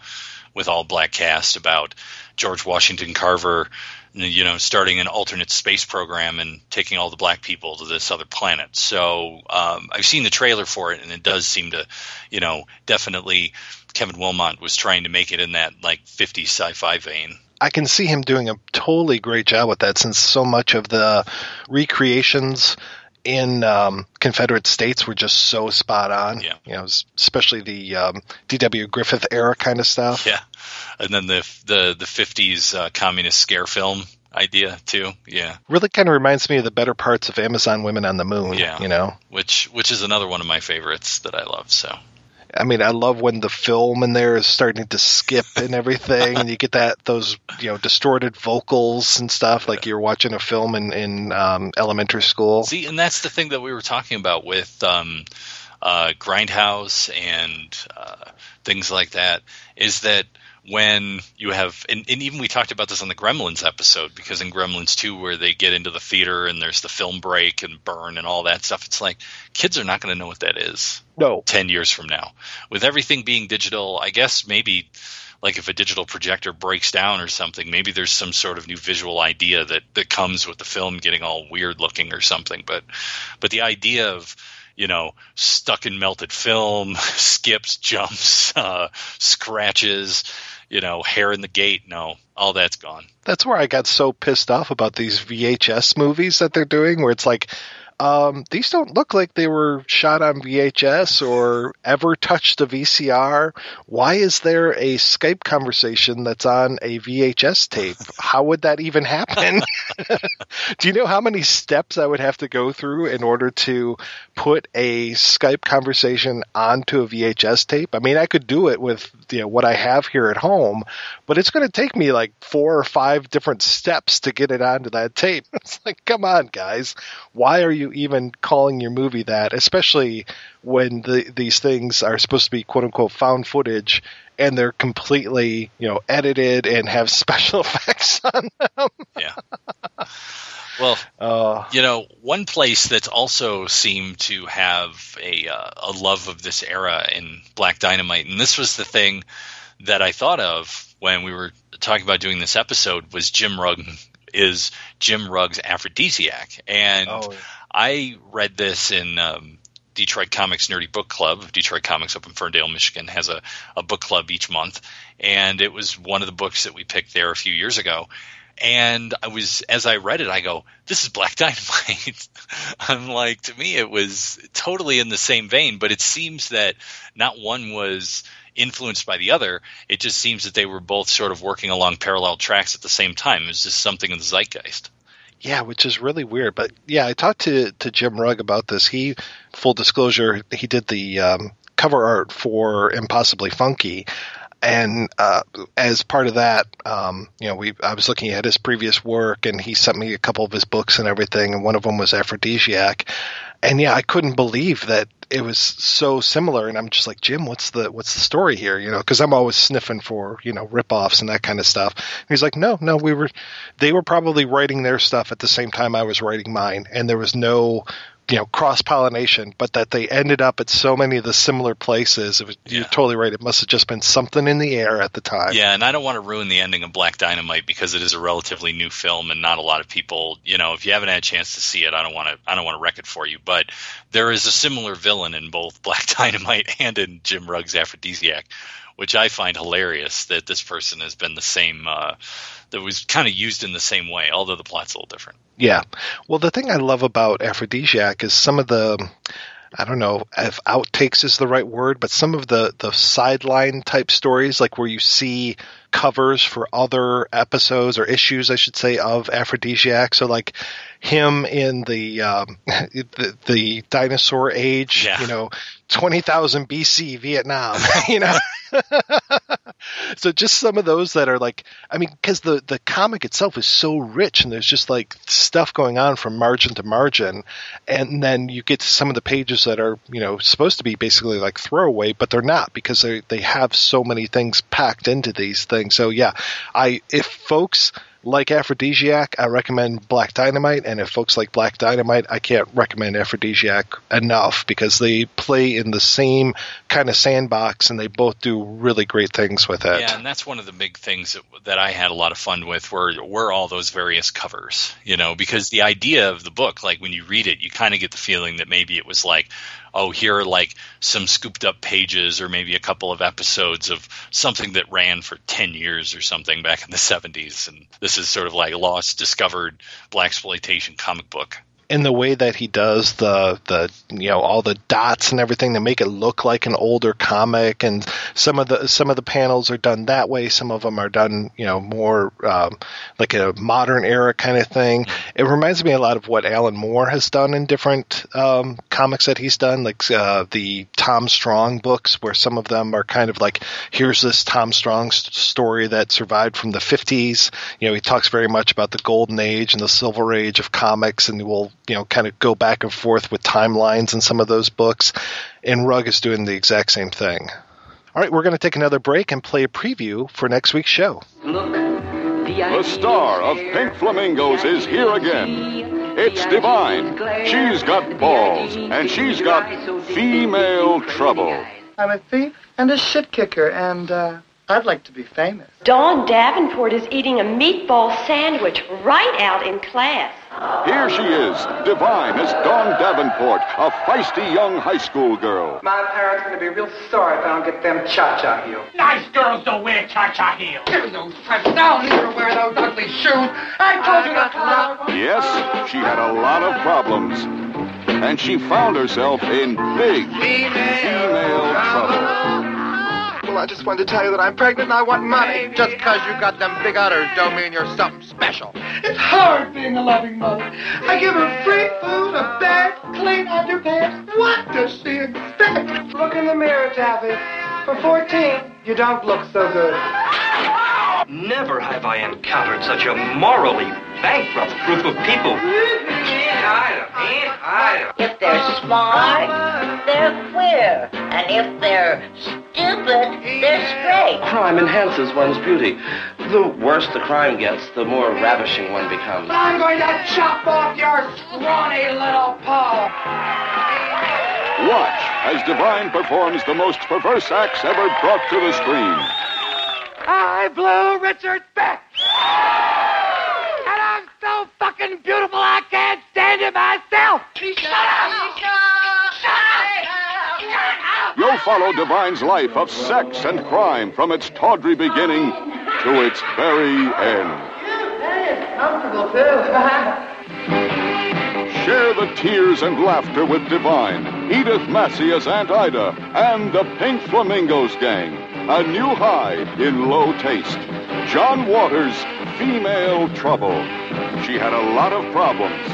with all black cast about George Washington Carver, you know, starting an alternate space program and taking all the black people to this other planet. So um, I've seen the trailer for it, and it does seem to, you know, definitely Kevin Willmott was trying to make it in that like 50s sci-fi vein.
I can see him doing a totally great job with that since so much of the recreations in um, Confederate States were just so spot on.
Yeah.
You know, especially the um, D.W. Griffith era kind of stuff.
Yeah, and then the the the fifties uh, communist scare film idea too. Yeah,
Really kind of reminds me of the better parts of Amazon Women on the Moon.
Yeah.
You know,
which which is another one of my favorites that I love. So
I mean, I love when the film in there is starting to skip and everything, and you get that those you know distorted vocals and stuff, like you're watching a film in in um, elementary school.
see, and that's the thing that we were talking about with um, uh, Grindhouse and uh, things like that. Is that when you have and, and even we talked about this on the Gremlins episode because in Gremlins 2 where they get into the theater and there's the film break and burn and all that stuff it's like kids are not going to know what that is
No.
10 years from now with everything being digital I guess maybe like if a digital projector breaks down or something maybe there's some sort of new visual idea that that comes with the film getting all weird looking or something but but the idea of you know, stuck in melted film, skips, jumps, uh, scratches, you know, hair in the gate. No, all that's gone.
That's where I got so pissed off about these VHS movies that they're doing, where it's like, um, these don't look like they were shot on VHS or ever touched a VCR. Why is there a Skype conversation that's on a VHS tape? How would that even happen? Do you know how many steps I would have to go through in order to put a Skype conversation onto a VHS tape? I mean, I could do it with you know what I have here at home, but it's going to take me like four or five different steps to get it onto that tape. It's like, come on, guys, why are you even calling your movie that? Especially when the, these things are supposed to be quote unquote found footage and they're completely you know edited and have special effects on them.
Yeah. Well,
uh,
you know, one place that's also seemed to have a uh, a love of this era in Black Dynamite, and this was the thing that I thought of when we were talking about doing this episode was Jim Rugg is Jim Rugg's Afrodisiac, and I read this in um, Detroit Comics Nerdy Book Club. Detroit Comics up in Ferndale, Michigan, has a, a book club each month, and it was one of the books that we picked there a few years ago. And I was, as I read it, I go, "This is Black Dynamite." I'm like, to me, it was totally in the same vein, but it seems that not one was influenced by the other. It just seems that they were both sort of working along parallel tracks at the same time. It was just something in the zeitgeist.
Yeah, which is really weird. But yeah, I talked to to Jim Rugg about this. He, full disclosure, he did the um, cover art for Impossibly Funky, and uh, as part of that, um, you know, we I was looking at his previous work, and he sent me a couple of his books and everything, and one of them was Afrodisiac, and yeah, I couldn't believe that it was so similar. And I'm just like, Jim, what's the what's the story here? You know, because I'm always sniffing for you know ripoffs and that kind of stuff. And he's like, no, no, we were they were probably writing their stuff at the same time I was writing mine, and there was no you know cross pollination, but that they ended up at so many of the similar places. It was, You're totally right. It must have just been something in the air at the time.
Yeah, and I don't want to ruin the ending of Black Dynamite because it is a relatively new film and not a lot of people, you know, if you haven't had a chance to see it, I don't want to I don't want to wreck it for you, but there is a similar villain in both Black Dynamite and in Jim Rugg's Afrodisiac, which I find hilarious that this person has been the same uh, that was kind of used in the same way, although the plot's a little different.
Yeah. Well, the thing I love about Afrodisiac is some of the, I don't know if outtakes is the right word, but some of the, the sideline type stories, like where you see covers for other episodes or issues, I should say, of Afrodisiac. So like him in the, um, the, the dinosaur age, you know, 20,000 BC Vietnam, you know? so just some of those that are like i mean because the the comic itself is so rich and there's just like stuff going on from margin to margin and then you get to some of the pages that are you know supposed to be basically like throwaway but they're not because they they have so many things packed into these things so yeah i if folks like Afrodisiac, I recommend Black Dynamite, and if folks like Black Dynamite, I can't recommend Afrodisiac enough because they play in the same kind of sandbox and they both do really great things with it.
Yeah, and that's one of the big things that, that I had a lot of fun with were were all those various covers, you know, because the idea of the book, like when you read it, you kind of get the feeling that maybe it was like, oh, here are like some scooped up pages or maybe a couple of episodes of something that ran for 10 years or something back in the 70s. And this is sort of like lost, discovered black exploitation comic book
in the way that he does the the you know all the dots and everything to make it look like an older comic and some of the some of the panels are done that way some of them are done you know more um, like a modern era kind of thing it reminds me a lot of what Alan Moore has done in different um, comics that he's done like uh, the Tom Strong books where some of them are kind of like here's this Tom Strong story that survived from the 50s you know he talks very much about the golden age and the silver age of comics and will you know kind of go back and forth with timelines in some of those books. And Rugg is doing the exact same thing. All right, we're going to take another break and play a preview for next week's show. Look.
The star of Pink Flamingos is here again. It's Divine. She's got balls, and she's got female trouble.
I'm a thief and a shit kicker, and uh, I'd like to be famous.
Dawn Davenport is eating a meatball sandwich right out in class.
Here she is, divine as Dawn Davenport, a feisty young high school girl.
My parents are going to be real sorry if I don't get them cha-cha heels.
Nice girls don't wear cha-cha heels.
Give me those stripes. I'll never wear those ugly shoes. I told you not to love.
Yes, she had a lot of problems. And she found herself in big female trouble.
Well, I just wanted to tell you that I'm pregnant and I want money. Just because you got them big udders don't mean you're something special. It's hard being a loving mother. I give her free food, a bed, clean underpants. What does she expect? Look in the mirror, Taffy. For 14, you don't look so good.
Never have I encountered such a morally bankrupt group of people.
If they're smart, they're queer. And if they're stupid, they're straight.
Crime enhances one's beauty. The worse the crime gets, the more ravishing one becomes.
I'm going to chop off your scrawny little paw.
Watch as Divine performs the most perverse acts ever brought to the screen.
I blew Richard's back. And I'm so fucking beautiful I can't stand it myself. Shut up!
You'll follow Divine's life of sex and crime from its tawdry beginning to its very end.
Comfortable too.
Share the tears and laughter with Divine, Edith Massey as Aunt Ida, and the Pink Flamingos Gang. A new high in low taste. John Waters, Female Trouble. She had a lot of problems.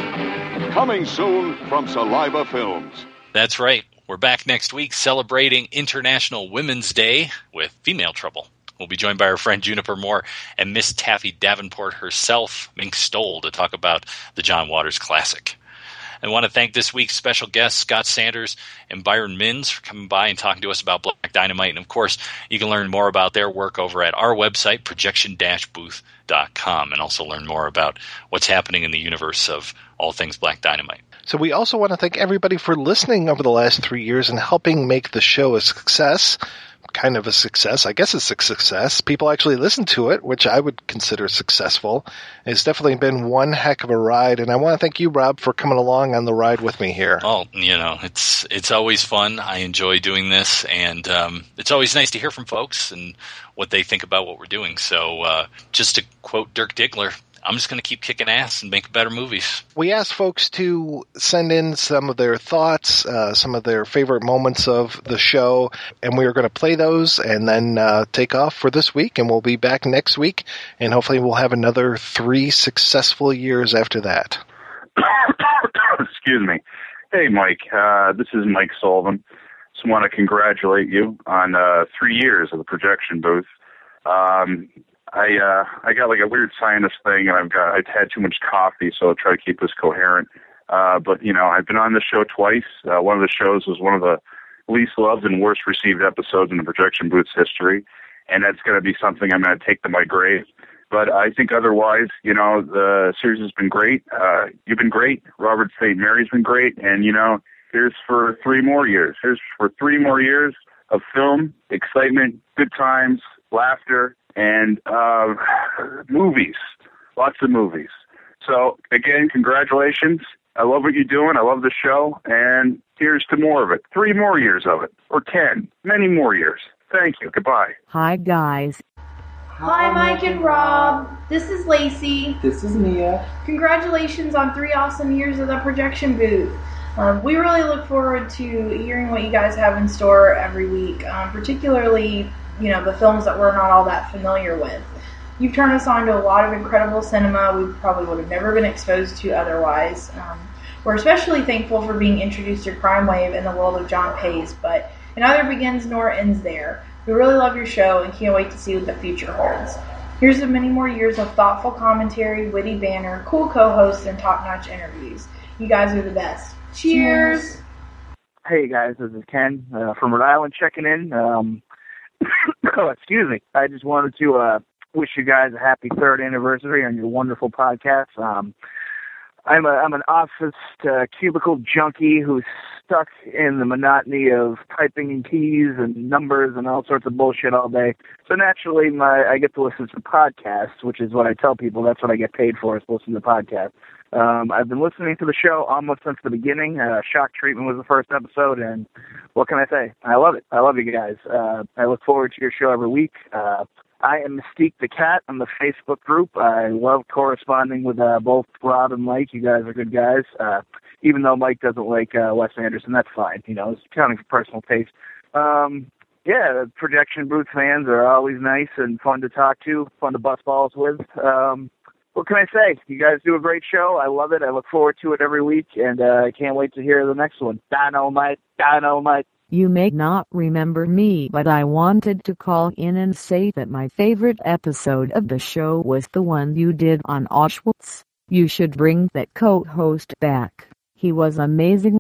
Coming soon from Saliva Films.
That's right. We're back next week celebrating International Women's Day with Female Trouble. We'll be joined by our friend Juniper Moore and Miss Taffy Davenport herself, Mink Stole, to talk about the John Waters classic. I want to thank this week's special guests, Scott Sanders and Byron Minns, for coming by and talking to us about Black Dynamite. And of course, you can learn more about their work over at our website, projection-booth.com, and also learn more about what's happening in the universe of all things Black Dynamite.
So we also want to thank everybody for listening over the last three years and helping make the show a success. Kind of a success. I guess it's a success. People actually listen to it, which I would consider successful. It's definitely been one heck of a ride, and I want to thank you, Rob, for coming along on the ride with me here.
Oh, you know, it's it's always fun. I enjoy doing this, and um, it's always nice to hear from folks and what they think about what we're doing. So, uh, just to quote Dirk Diggler, I'm just going to keep kicking ass and make better movies.
We asked folks to send in some of their thoughts, uh, some of their favorite moments of the show, and we are going to play those and then uh, take off for this week. And we'll be back next week, and hopefully we'll have another three successful years after that.
Excuse me. Hey, Mike. Uh, this is Mike Sullivan. Just want to congratulate you on uh, three years of the projection booth. Um, I uh I got like a weird sinus thing and I've got I've had too much coffee so I'll try to keep this coherent. Uh but you know, I've been on the show twice. Uh one of the shows was one of the least loved and worst received episodes in the projection booth's history. And that's gonna be something I'm gonna take to my grave.
But I think otherwise, you know, the series has been great. Uh, you've been great. Robert St. Mary's been great. And, you know, here's for three more years. Here's for three more years of film, excitement, good times, laughter, and uh, movies. Lots of movies. So, again, congratulations. I love what you're doing. I love the show. And here's to more of it. Three more years of it. Or ten. Many more years. Thank you. Goodbye.
Hi, guys.
Hi, Mike and Rob. This is Lacey.
This is Mia.
Congratulations on three awesome years of the projection booth. Um, we really look forward to hearing what you guys have in store every week, um, particularly, you know, the films that we're not all that familiar with. You've turned us on to a lot of incredible cinema we probably would have never been exposed to otherwise. Um, we're especially thankful for being introduced to Crime Wave in the world of John Paizs, but it neither begins nor ends there. We really love your show and can't wait to see what the future holds. Here's to many more years of thoughtful commentary, witty banter, cool co-hosts, and top-notch interviews. You guys are the best. Cheers.
Hey guys, this is Ken uh, from Rhode Island checking in. Um, oh, excuse me. I just wanted to uh, wish you guys a happy third anniversary on your wonderful podcast. Um, I'm a I'm an office uh, cubicle junkie who's stuck in the monotony of typing in keys and numbers and all sorts of bullshit all day. So naturally, my I get to listen to podcasts, which is what I tell people. That's what I get paid for is to listen to podcasts. Um, I've been listening to the show almost since the beginning. Uh, Shock Treatment was the first episode, and what can I say? I love it. I love you guys. Uh, I look forward to your show every week. Uh, I am Mystique the Cat on the Facebook group. I love corresponding with uh, both Rob and Mike. You guys are good guys. Uh, even though Mike doesn't like uh, Wes Anderson, that's fine. You know, it's counting for personal taste. Um, yeah, the projection booth fans are always nice and fun to talk to, fun to bust balls with. Um, what can I say? You guys do a great show. I love it. I look forward to it every week, and uh, I can't wait to hear the next one. Dynamite, dynamite.
You may not remember me, but I wanted to call in and say that my favorite episode of the show was the one you did on Auschwitz. You should bring that co-host back. He was amazing.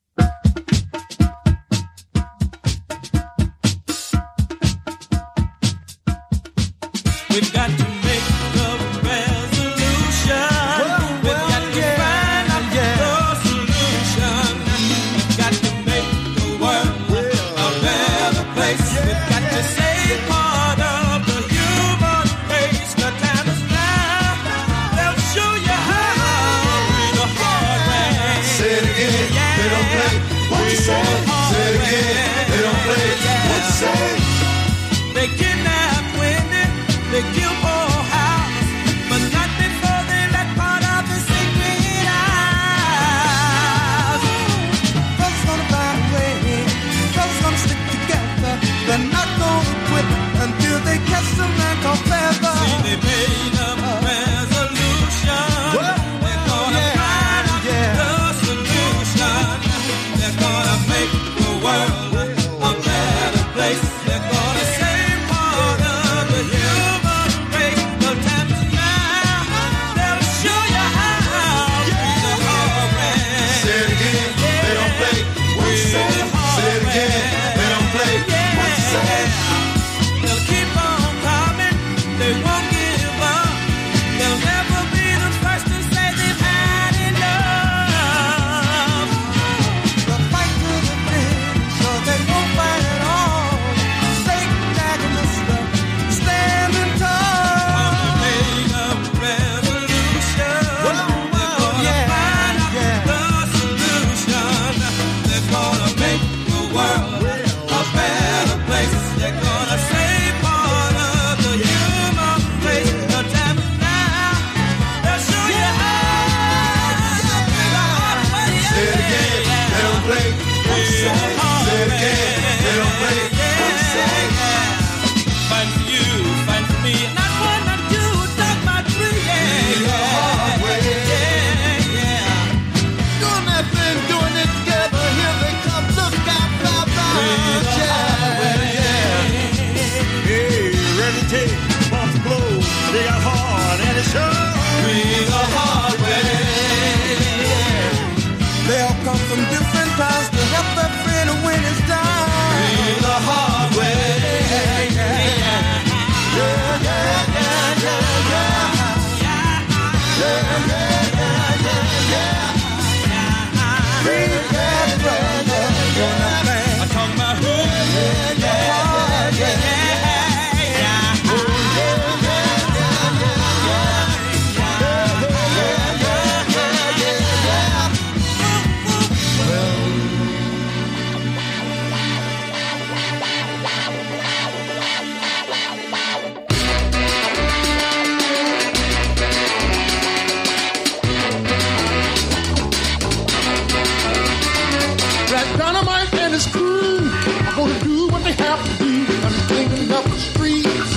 Mm, I'm cleaning up the streets.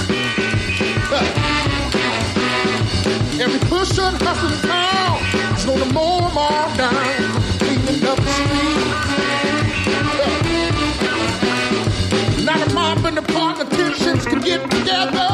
Every town is gonna them all down, cleaning up the streets. Not a in the can get together.